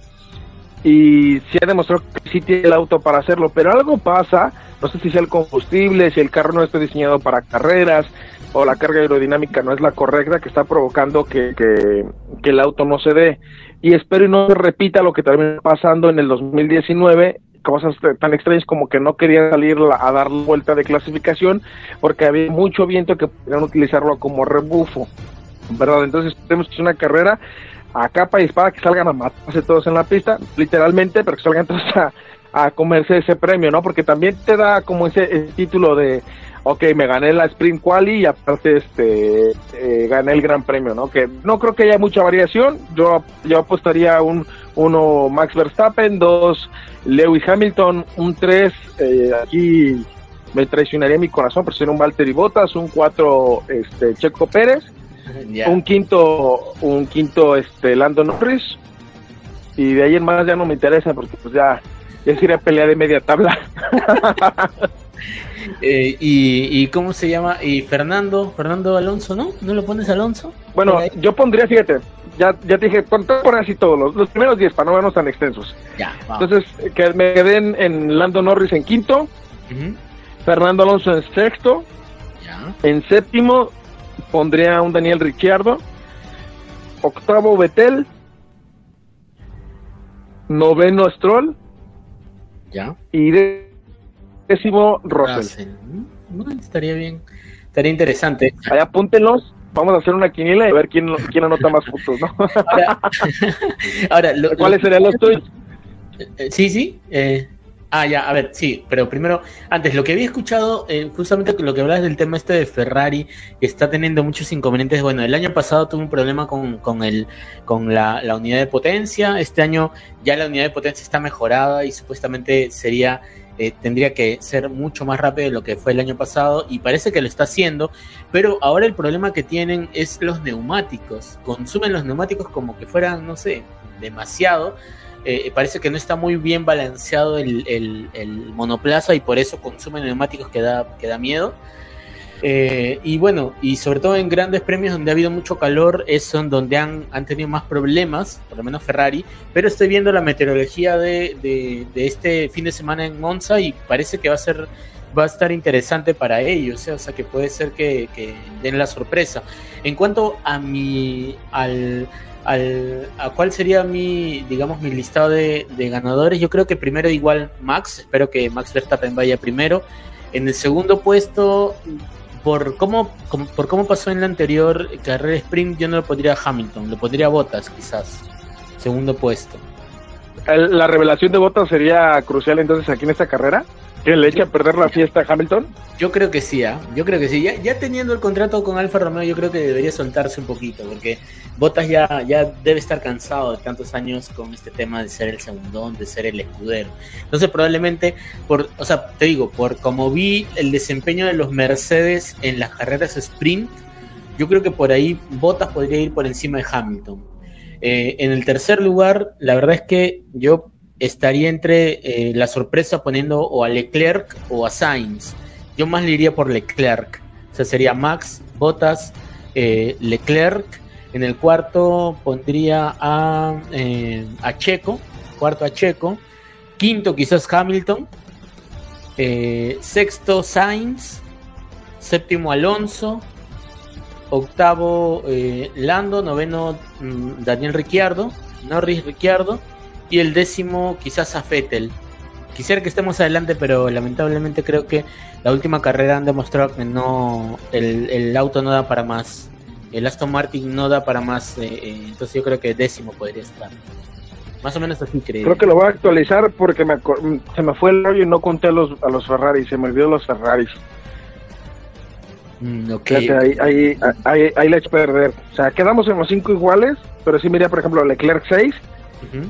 y sí ha demostrado que sí tiene el auto para hacerlo, pero algo pasa, no sé si sea el combustible, si el carro no está diseñado para carreras o la carga aerodinámica no es la correcta que está provocando que, que, que el auto no se dé y espero y no se repita lo que terminó pasando en el 2019 cosas tan extrañas como que no querían salir a dar vuelta de clasificación porque había mucho viento que podían utilizarlo como rebufo, ¿verdad? Entonces tenemos que hacer una carrera a capa y espada que salgan a matarse todos en la pista, literalmente, pero que salgan todos a, a comerse ese premio, ¿no? Porque también te da como ese, título de, ok, me gané la Sprint Quali y aparte este eh, gané el Gran Premio, ¿no? Que no creo que haya mucha variación. Yo, yo apostaría un uno Max Verstappen, dos Lewis Hamilton, un tres eh, aquí me traicionaría mi corazón, pero sería un Valtteri Bottas, un cuatro este Checo Pérez, Un quinto un quinto este Lando Norris y de ahí en más ya no me interesa porque pues ya ya sería pelea de media tabla. Eh, y, y cómo se llama? Y Fernando, Fernando Alonso, ¿no? ¿No lo pones Alonso? Bueno, yo pondría, fíjate, ya, ya te dije, por así todos, los, los primeros 10 para no vernos tan extensos. Ya. Entonces, que me quedé en, en Lando Norris en quinto, Fernando Alonso en sexto, Ya. en séptimo pondría a un Daniel Ricciardo, octavo Betel, noveno Stroll Ya. y décimo Russell. Russell. Mm, estaría bien. Estaría interesante. Ahí apúntenlos, vamos a hacer una quiniela y a ver quién, quién anota más puntos, ¿no? Ahora, ahora lo- ¿Cuáles serían los tuyos? Eh, Sí, sí. eh, ah, ya, a ver, sí, pero primero, antes, lo que había escuchado, eh, justamente lo que hablas del tema este de Ferrari, que está teniendo muchos inconvenientes. Bueno, el año pasado tuvo un problema con, con, el, con la, la unidad de potencia. Este año ya la unidad de potencia está mejorada y supuestamente sería. eh, tendría que ser mucho más rápido de lo que fue el año pasado y parece que lo está haciendo, pero ahora el problema que tienen es los neumáticos. Consumen los neumáticos como que fueran, no sé, demasiado eh, parece que no está muy bien balanceado el, el- el monoplaza y por eso consume neumáticos que da, que da miedo. Eh, y bueno, y sobre todo en grandes premios donde ha habido mucho calor, es donde han, han tenido más problemas, por lo menos Ferrari, pero estoy viendo la meteorología de, de- de este fin de semana en Monza y parece que va a ser va a estar interesante para ellos, ¿eh? o sea que puede ser que, que den la sorpresa. En cuanto a mi al, al a cuál sería mi digamos mi listado de, ganadores, yo creo que primero igual Max, espero que Max Verstappen vaya primero. En el segundo puesto, por cómo, por cómo pasó en la anterior carrera sprint, yo no lo pondría a Hamilton, lo pondría a Bottas quizás. Segundo puesto. La revelación de Bottas sería crucial entonces aquí en esta carrera. Que le eche a perder la fiesta a Hamilton. Yo creo que sí, ¿ah? yo creo que sí. Ya, ya teniendo el contrato con Alfa Romeo, yo creo que debería soltarse un poquito, porque Bottas ya, ya debe estar cansado de tantos años con este tema de ser el segundón, de ser el escudero. Entonces probablemente, por, o sea, te digo, por como vi el desempeño de los Mercedes en las carreras sprint, yo creo que por ahí Bottas podría ir por encima de Hamilton. Eh, en el tercer lugar, la verdad es que yo estaría entre eh, la sorpresa poniendo o a Leclerc o a Sainz. Yo más le iría por Leclerc. O sea, sería Max, Bottas, eh, Leclerc. En el cuarto pondría a, eh, a Checo. Cuarto a Checo. Quinto quizás Hamilton. Sexto Sainz. Séptimo Alonso. Octavo Lando. Noveno mm, Daniel Ricciardo. Norris Ricciardo. Y el décimo quizás a Fettel. Quisiera que estemos adelante, pero lamentablemente creo que la última carrera han demostrado que no el, el auto no da para más. El Aston Martin no da para más. eh, eh, entonces yo creo que décimo podría estar. Más o menos así creo. Creo que lo voy a actualizar porque me acor- se me fue el rollo y no conté a los, a los Ferraris. Se me olvidó los Ferraris. Mm, ok. Fíjate, ahí, ahí, ahí, ahí perder. O sea, quedamos en los cinco iguales, pero sí miraría, por ejemplo, Leclerc 6. Ujú.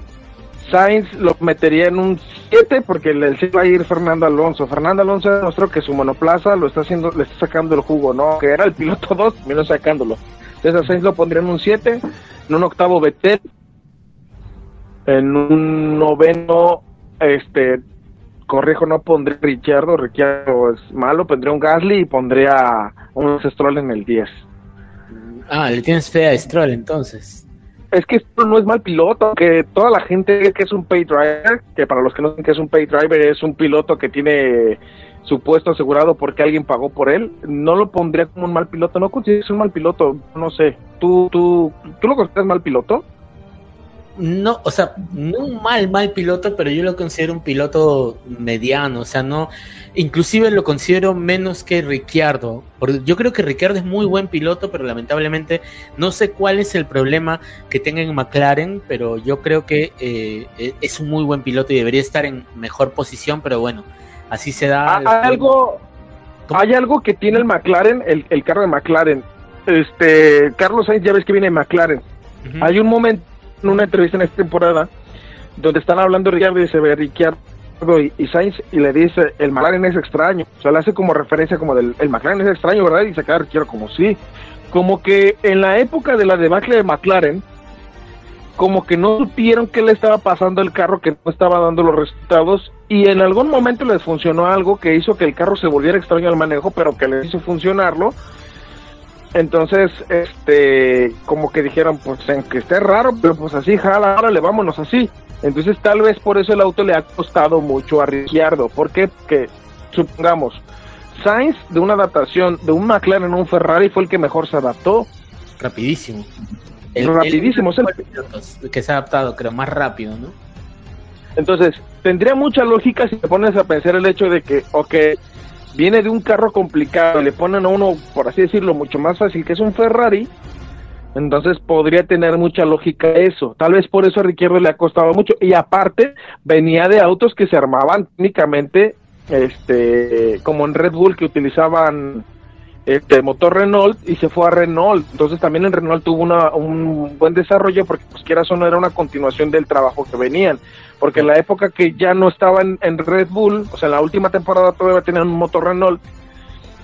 Sainz lo metería en un 7 porque el el 6 va a ir Fernando Alonso. Fernando Alonso demostró que su monoplaza lo está haciendo, le está sacando el jugo, ¿no? Que era el piloto 2, menos sacándolo. Entonces a Sainz lo pondría en un 7, en un octavo Betel, en un noveno, este, corrijo, no pondría Ricciardo, Ricciardo es malo, pondría un Gasly y pondría un Stroll en el 10. Ah, le tienes fe a Stroll entonces. Es que esto no es mal piloto, que toda la gente que es un pay driver, que para los que no saben que es un pay driver es un piloto que tiene su puesto asegurado porque alguien pagó por él, no lo pondría como un mal piloto, no consideres un mal piloto, no sé, ¿tú, tú, tú lo consideras mal piloto? No, o sea, no un mal, mal piloto, pero yo lo considero un piloto mediano, o sea, no, inclusive lo considero menos que Ricciardo, porque yo creo que Ricciardo es muy buen piloto, pero lamentablemente no sé cuál es el problema que tenga en McLaren, pero yo creo que eh, eh, es un muy buen piloto y debería estar en mejor posición, pero bueno, así se da. Ah, hay algo, ¿Cómo? hay algo que tiene el McLaren, el, el carro de McLaren, este, Carlos Sainz ya ves que viene de McLaren. Hay un momento en una entrevista en esta temporada donde están hablando Ricciardo y ve Ricciardo y, y Sainz y le dice el McLaren es extraño, o sea le hace como referencia como del el McLaren es extraño, ¿verdad? Y se queda Ricciardo como sí, como que en la época de la debacle de McLaren como que no supieron qué le estaba pasando al carro, que no estaba dando los resultados y en algún momento les funcionó algo que hizo que el carro se volviera extraño al manejo, pero que les hizo funcionarlo entonces, este, como que dijeron, pues en que esté raro, pero pues así, jala, órale, vámonos así. Entonces, tal vez por eso el auto le ha costado mucho a Ricciardo. ¿Por qué? Porque, supongamos, Sainz de una adaptación de un McLaren a un Ferrari fue el que mejor se adaptó. Rapidísimo. El, rapidísimo. el, el, que se ha adaptado, creo, más rápido, ¿no? Entonces, tendría mucha lógica si te pones a pensar el hecho de que, ok, viene de un carro complicado, le ponen a uno, por así decirlo, mucho más fácil, que es un Ferrari, entonces podría tener mucha lógica eso. Tal vez por eso a Ricciardo le ha costado mucho. Y aparte, venía de autos que se armaban técnicamente, este, como en Red Bull, que utilizaban este motor Renault y se fue a Renault. Entonces también en Renault tuvo una, un buen desarrollo porque pues quieras o no era una continuación del trabajo que venían. Porque en la época que ya no estaban en Red Bull, o sea, en la última temporada todavía tenían un motor Renault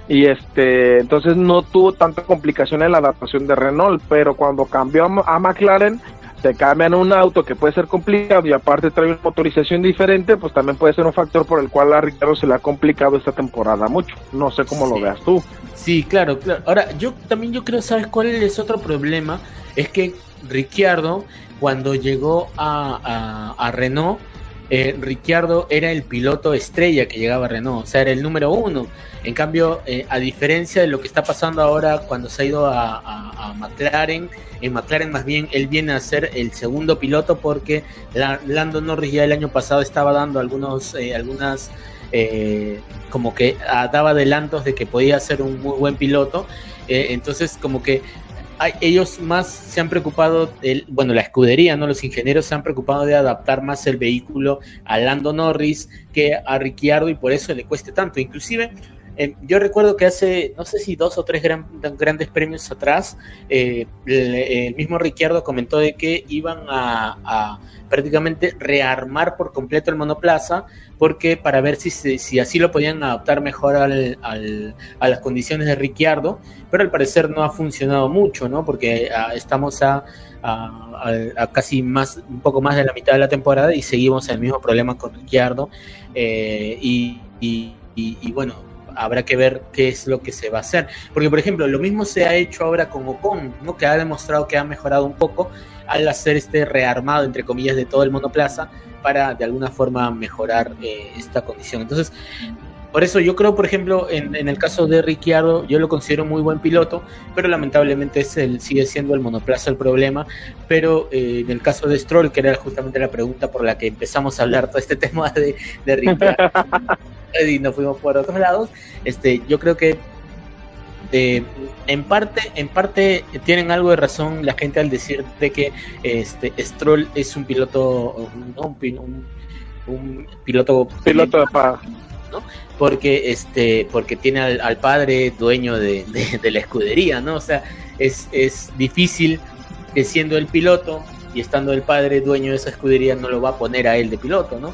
y este entonces no tuvo tanta complicación en la adaptación de Renault, pero cuando cambió a, a McLaren te cambian un auto que puede ser complicado y aparte trae una motorización diferente, pues también puede ser un factor por el cual a Ricardo se le ha complicado esta temporada mucho. No sé cómo Sí. lo veas tú. Sí, claro, claro. Ahora, yo también yo creo, ¿sabes cuál es otro problema? Es que Ricciardo, cuando llegó a, Renault, eh, Ricciardo era el piloto estrella que llegaba a Renault, o sea, era el número uno. En cambio, eh, a diferencia de lo que está pasando ahora cuando se ha ido a, McLaren, en McLaren más bien él viene a ser el segundo piloto porque la- Lando Norris ya el año pasado estaba dando algunos, eh, algunas eh, como que ah, daba adelantos de que podía ser un muy buen piloto. Entonces, como que ellos más se han preocupado, el, bueno, la escudería, ¿no? Los ingenieros se han preocupado de adaptar más el vehículo a Lando Norris que a Ricciardo y por eso le cueste tanto. Inclusive, eh, yo recuerdo que hace, no sé si dos o tres gran- grandes premios atrás, eh, el, mismo Ricciardo comentó de que iban a, prácticamente rearmar por completo el monoplaza porque para ver si, si así lo podían adaptar mejor al, al- a las condiciones de Ricciardo, pero al parecer no ha funcionado mucho, ¿no? Porque ah, estamos a, a- casi más, un poco más de la mitad de la temporada y seguimos el mismo problema con Ricciardo eh, y- y bueno, habrá que ver qué es lo que se va a hacer. Porque, por ejemplo, lo mismo se ha hecho ahora con Ocon, ¿no? que ha demostrado que ha mejorado un poco al hacer este rearmado, entre comillas, de todo el monoplaza para de alguna forma mejorar eh, esta condición. Entonces, por eso yo creo, por ejemplo, en, el caso de Ricciardo, yo lo considero muy buen piloto, pero lamentablemente es el, sigue siendo el monoplaza el problema. Pero eh, en el caso de Stroll, que era justamente la pregunta por la que empezamos a hablar todo este tema de, de Ricciardo, y nos fuimos por otros lados, este, yo creo que eh, en parte, en parte tienen algo de razón la gente al decir de que este Stroll es un piloto, ¿no? un piloto Piloto de porque este porque tiene al, al padre dueño de, de- de la escudería, ¿no? O sea, es, es difícil que siendo el piloto y estando el padre dueño de esa escudería no lo va a poner a él de piloto, ¿no?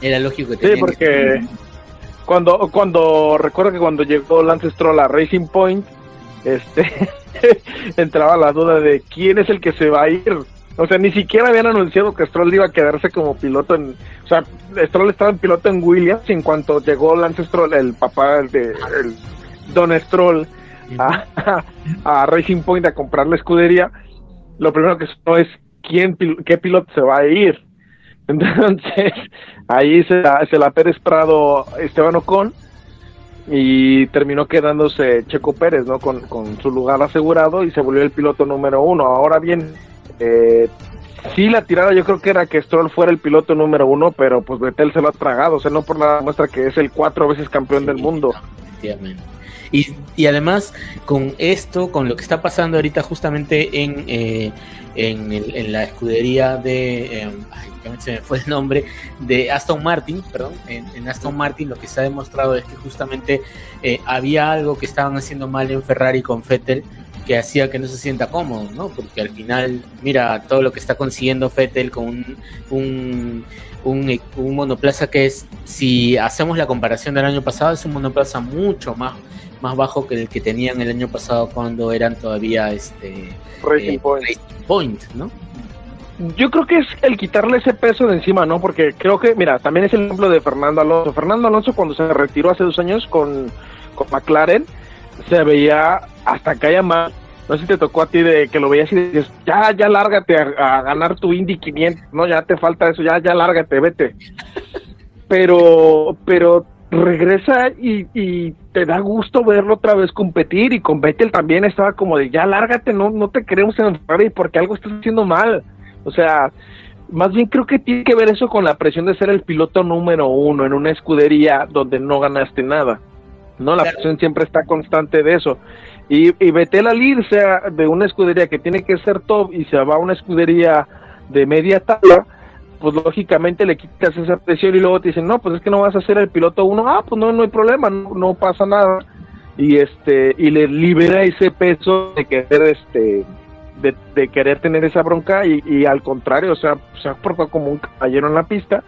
Era lógico que Sí, porque cuando, cuando recuerdo que cuando llegó Lance Stroll a Racing Point, este entraba la duda de quién es el que se va a ir. O sea, ni siquiera habían anunciado que Stroll iba a quedarse como piloto en, o sea, Stroll estaba en piloto en Williams y en cuanto llegó Lance Stroll, el papá de Don Stroll a, Racing Point a comprar la escudería, lo primero que es quién qué piloto se va a ir. Entonces, ahí se la, se la Prado Esteban Ocon y terminó quedándose Checo Pérez, ¿no? Con, con su lugar asegurado y se volvió el piloto número uno. Ahora bien, eh, sí la tirada yo creo que era que Stroll fuera el piloto número uno, pero pues Vettel se lo ha tragado, o sea, no por nada muestra que es el cuatro veces campeón del mundo. Efectivamente. Y, y además, con esto, con lo que está pasando ahorita justamente en, eh, en, el- en la escudería de. eh, ay, se me fue el nombre. De Aston Martin, perdón. En, en Aston Martin lo que se ha demostrado es que justamente eh, había algo que estaban haciendo mal en Ferrari con Vettel que hacía que no se sienta cómodo, ¿no? Porque al final, mira todo lo que está consiguiendo Vettel con un, un, un, un monoplaza que es, si hacemos la comparación del año pasado, es un monoplaza mucho más, más bajo que el que tenían el año pasado cuando eran todavía este Racing eh, Point. Racing Point, ¿no? Yo creo que es el quitarle ese peso de encima, ¿no? Porque creo que, mira, también es el ejemplo de Fernando Alonso. Fernando Alonso cuando se retiró hace dos años con, con McLaren, se veía hasta que haya más. No sé si te tocó a ti de que lo veías y dices, ya, ya lárgate a, a ganar tu Indy 500, no, ya te falta eso, ya, ya lárgate, vete. Pero, pero regresa y, y, te da gusto verlo otra vez competir y con Vettel también estaba como de ya lárgate, no, no te queremos en Ferrari porque algo estás haciendo mal. O sea, más bien creo que tiene que ver eso con la presión de ser el piloto número uno en una escudería donde no ganaste nada. No, la presión siempre está constante de eso. Y, y Vettel al irse de una escudería que tiene que ser top y se va a una escudería de media tabla, pues lógicamente le quitas esa presión y luego te dicen, no, pues es que no vas a ser el piloto uno, ah, pues no, no hay problema, no, pasa nada. Y este, y le libera ese peso de querer, este, de, querer tener esa bronca y, al contrario, o sea, se ha portado como un caballero en la pista,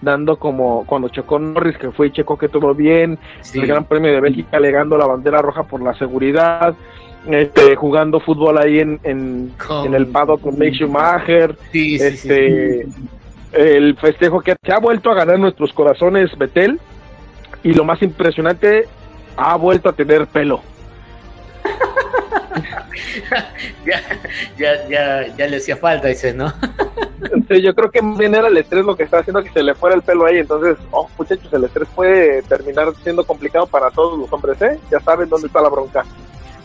dando como cuando chocó Norris, que fue y checó que todo bien, el Gran Premio de Bélgica alegando la bandera roja por la seguridad, este, jugando fútbol ahí en, en, el paddock con Mick Schumacher, este, el festejo que, ha vuelto a ganar nuestros corazones Betel y lo más impresionante ha vuelto a tener pelo. ya, ya, ya, ya le hacía falta, dices, ¿no? yo creo que bien era el estrés lo que está haciendo que se le fuera el pelo ahí. Entonces, oh, muchachos, el estrés puede terminar siendo complicado para todos los hombres, ¿eh? Ya saben dónde está la bronca.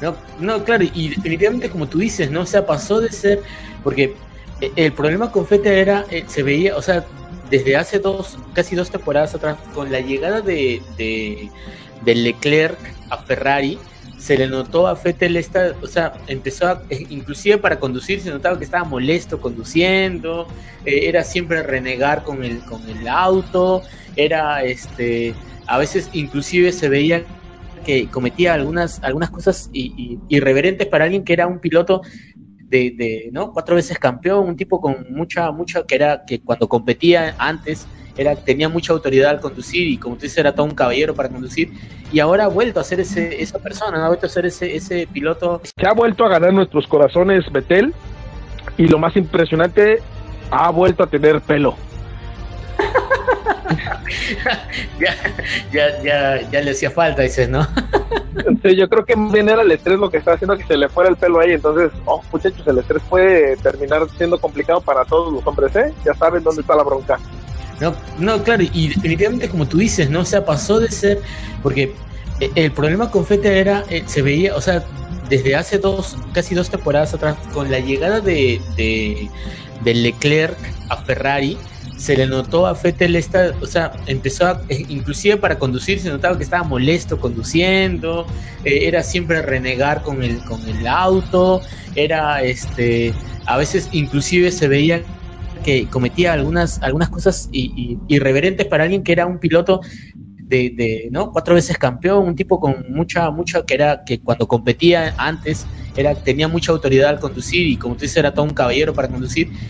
No, no, claro, y definitivamente como tú dices, ¿no? O sea, pasó de ser, porque eh, el problema con Fete era, eh, se veía, o sea, desde hace dos, casi dos temporadas atrás, con la llegada de, de, Leclerc a Ferrari, se le notó a Fettel esta, o sea, empezó a, eh, inclusive para conducir se notaba que estaba molesto conduciendo, era siempre renegar con el, con el auto, era este, a veces inclusive se veía que cometía algunas, algunas cosas irreverentes para alguien que era un piloto de, ¿no? Cuatro veces campeón, un tipo con mucha, mucha, que era, que cuando competía antes, era, tenía mucha autoridad al conducir y como tú dices, era todo un caballero para conducir y ahora ha vuelto a ser ese, esa persona, ha vuelto a ser ese, ese piloto. Se ha vuelto a ganar nuestros corazones Betel y lo más impresionante, ha vuelto a tener pelo. ya, ya, ya, ya le hacía falta, dices, ¿no? sí, yo creo que bien era el estrés lo que está haciendo que se le fuera el pelo ahí. Entonces, oh, muchachos, el estrés puede terminar siendo complicado para todos los hombres, ¿eh? Ya saben dónde está la bronca. No, no, claro, y definitivamente como tú dices, ¿no? O sea, pasó de ser, porque eh, el problema con Fete era, eh, se veía, o sea, desde hace dos, casi dos temporadas atrás, con la llegada de, de, Leclerc a Ferrari, se le notó a Fettel esta, o sea, empezó a, eh, inclusive para conducir se notaba que estaba molesto conduciendo, era siempre renegar con el, con el auto, era este, a veces inclusive se veía que cometía algunas, algunas cosas irreverentes para alguien que era un piloto de, de, ¿no? Cuatro veces campeón, un tipo con mucha, mucha, que era, que cuando competía antes, era, tenía mucha autoridad al conducir y como tú dices, era todo un caballero para conducir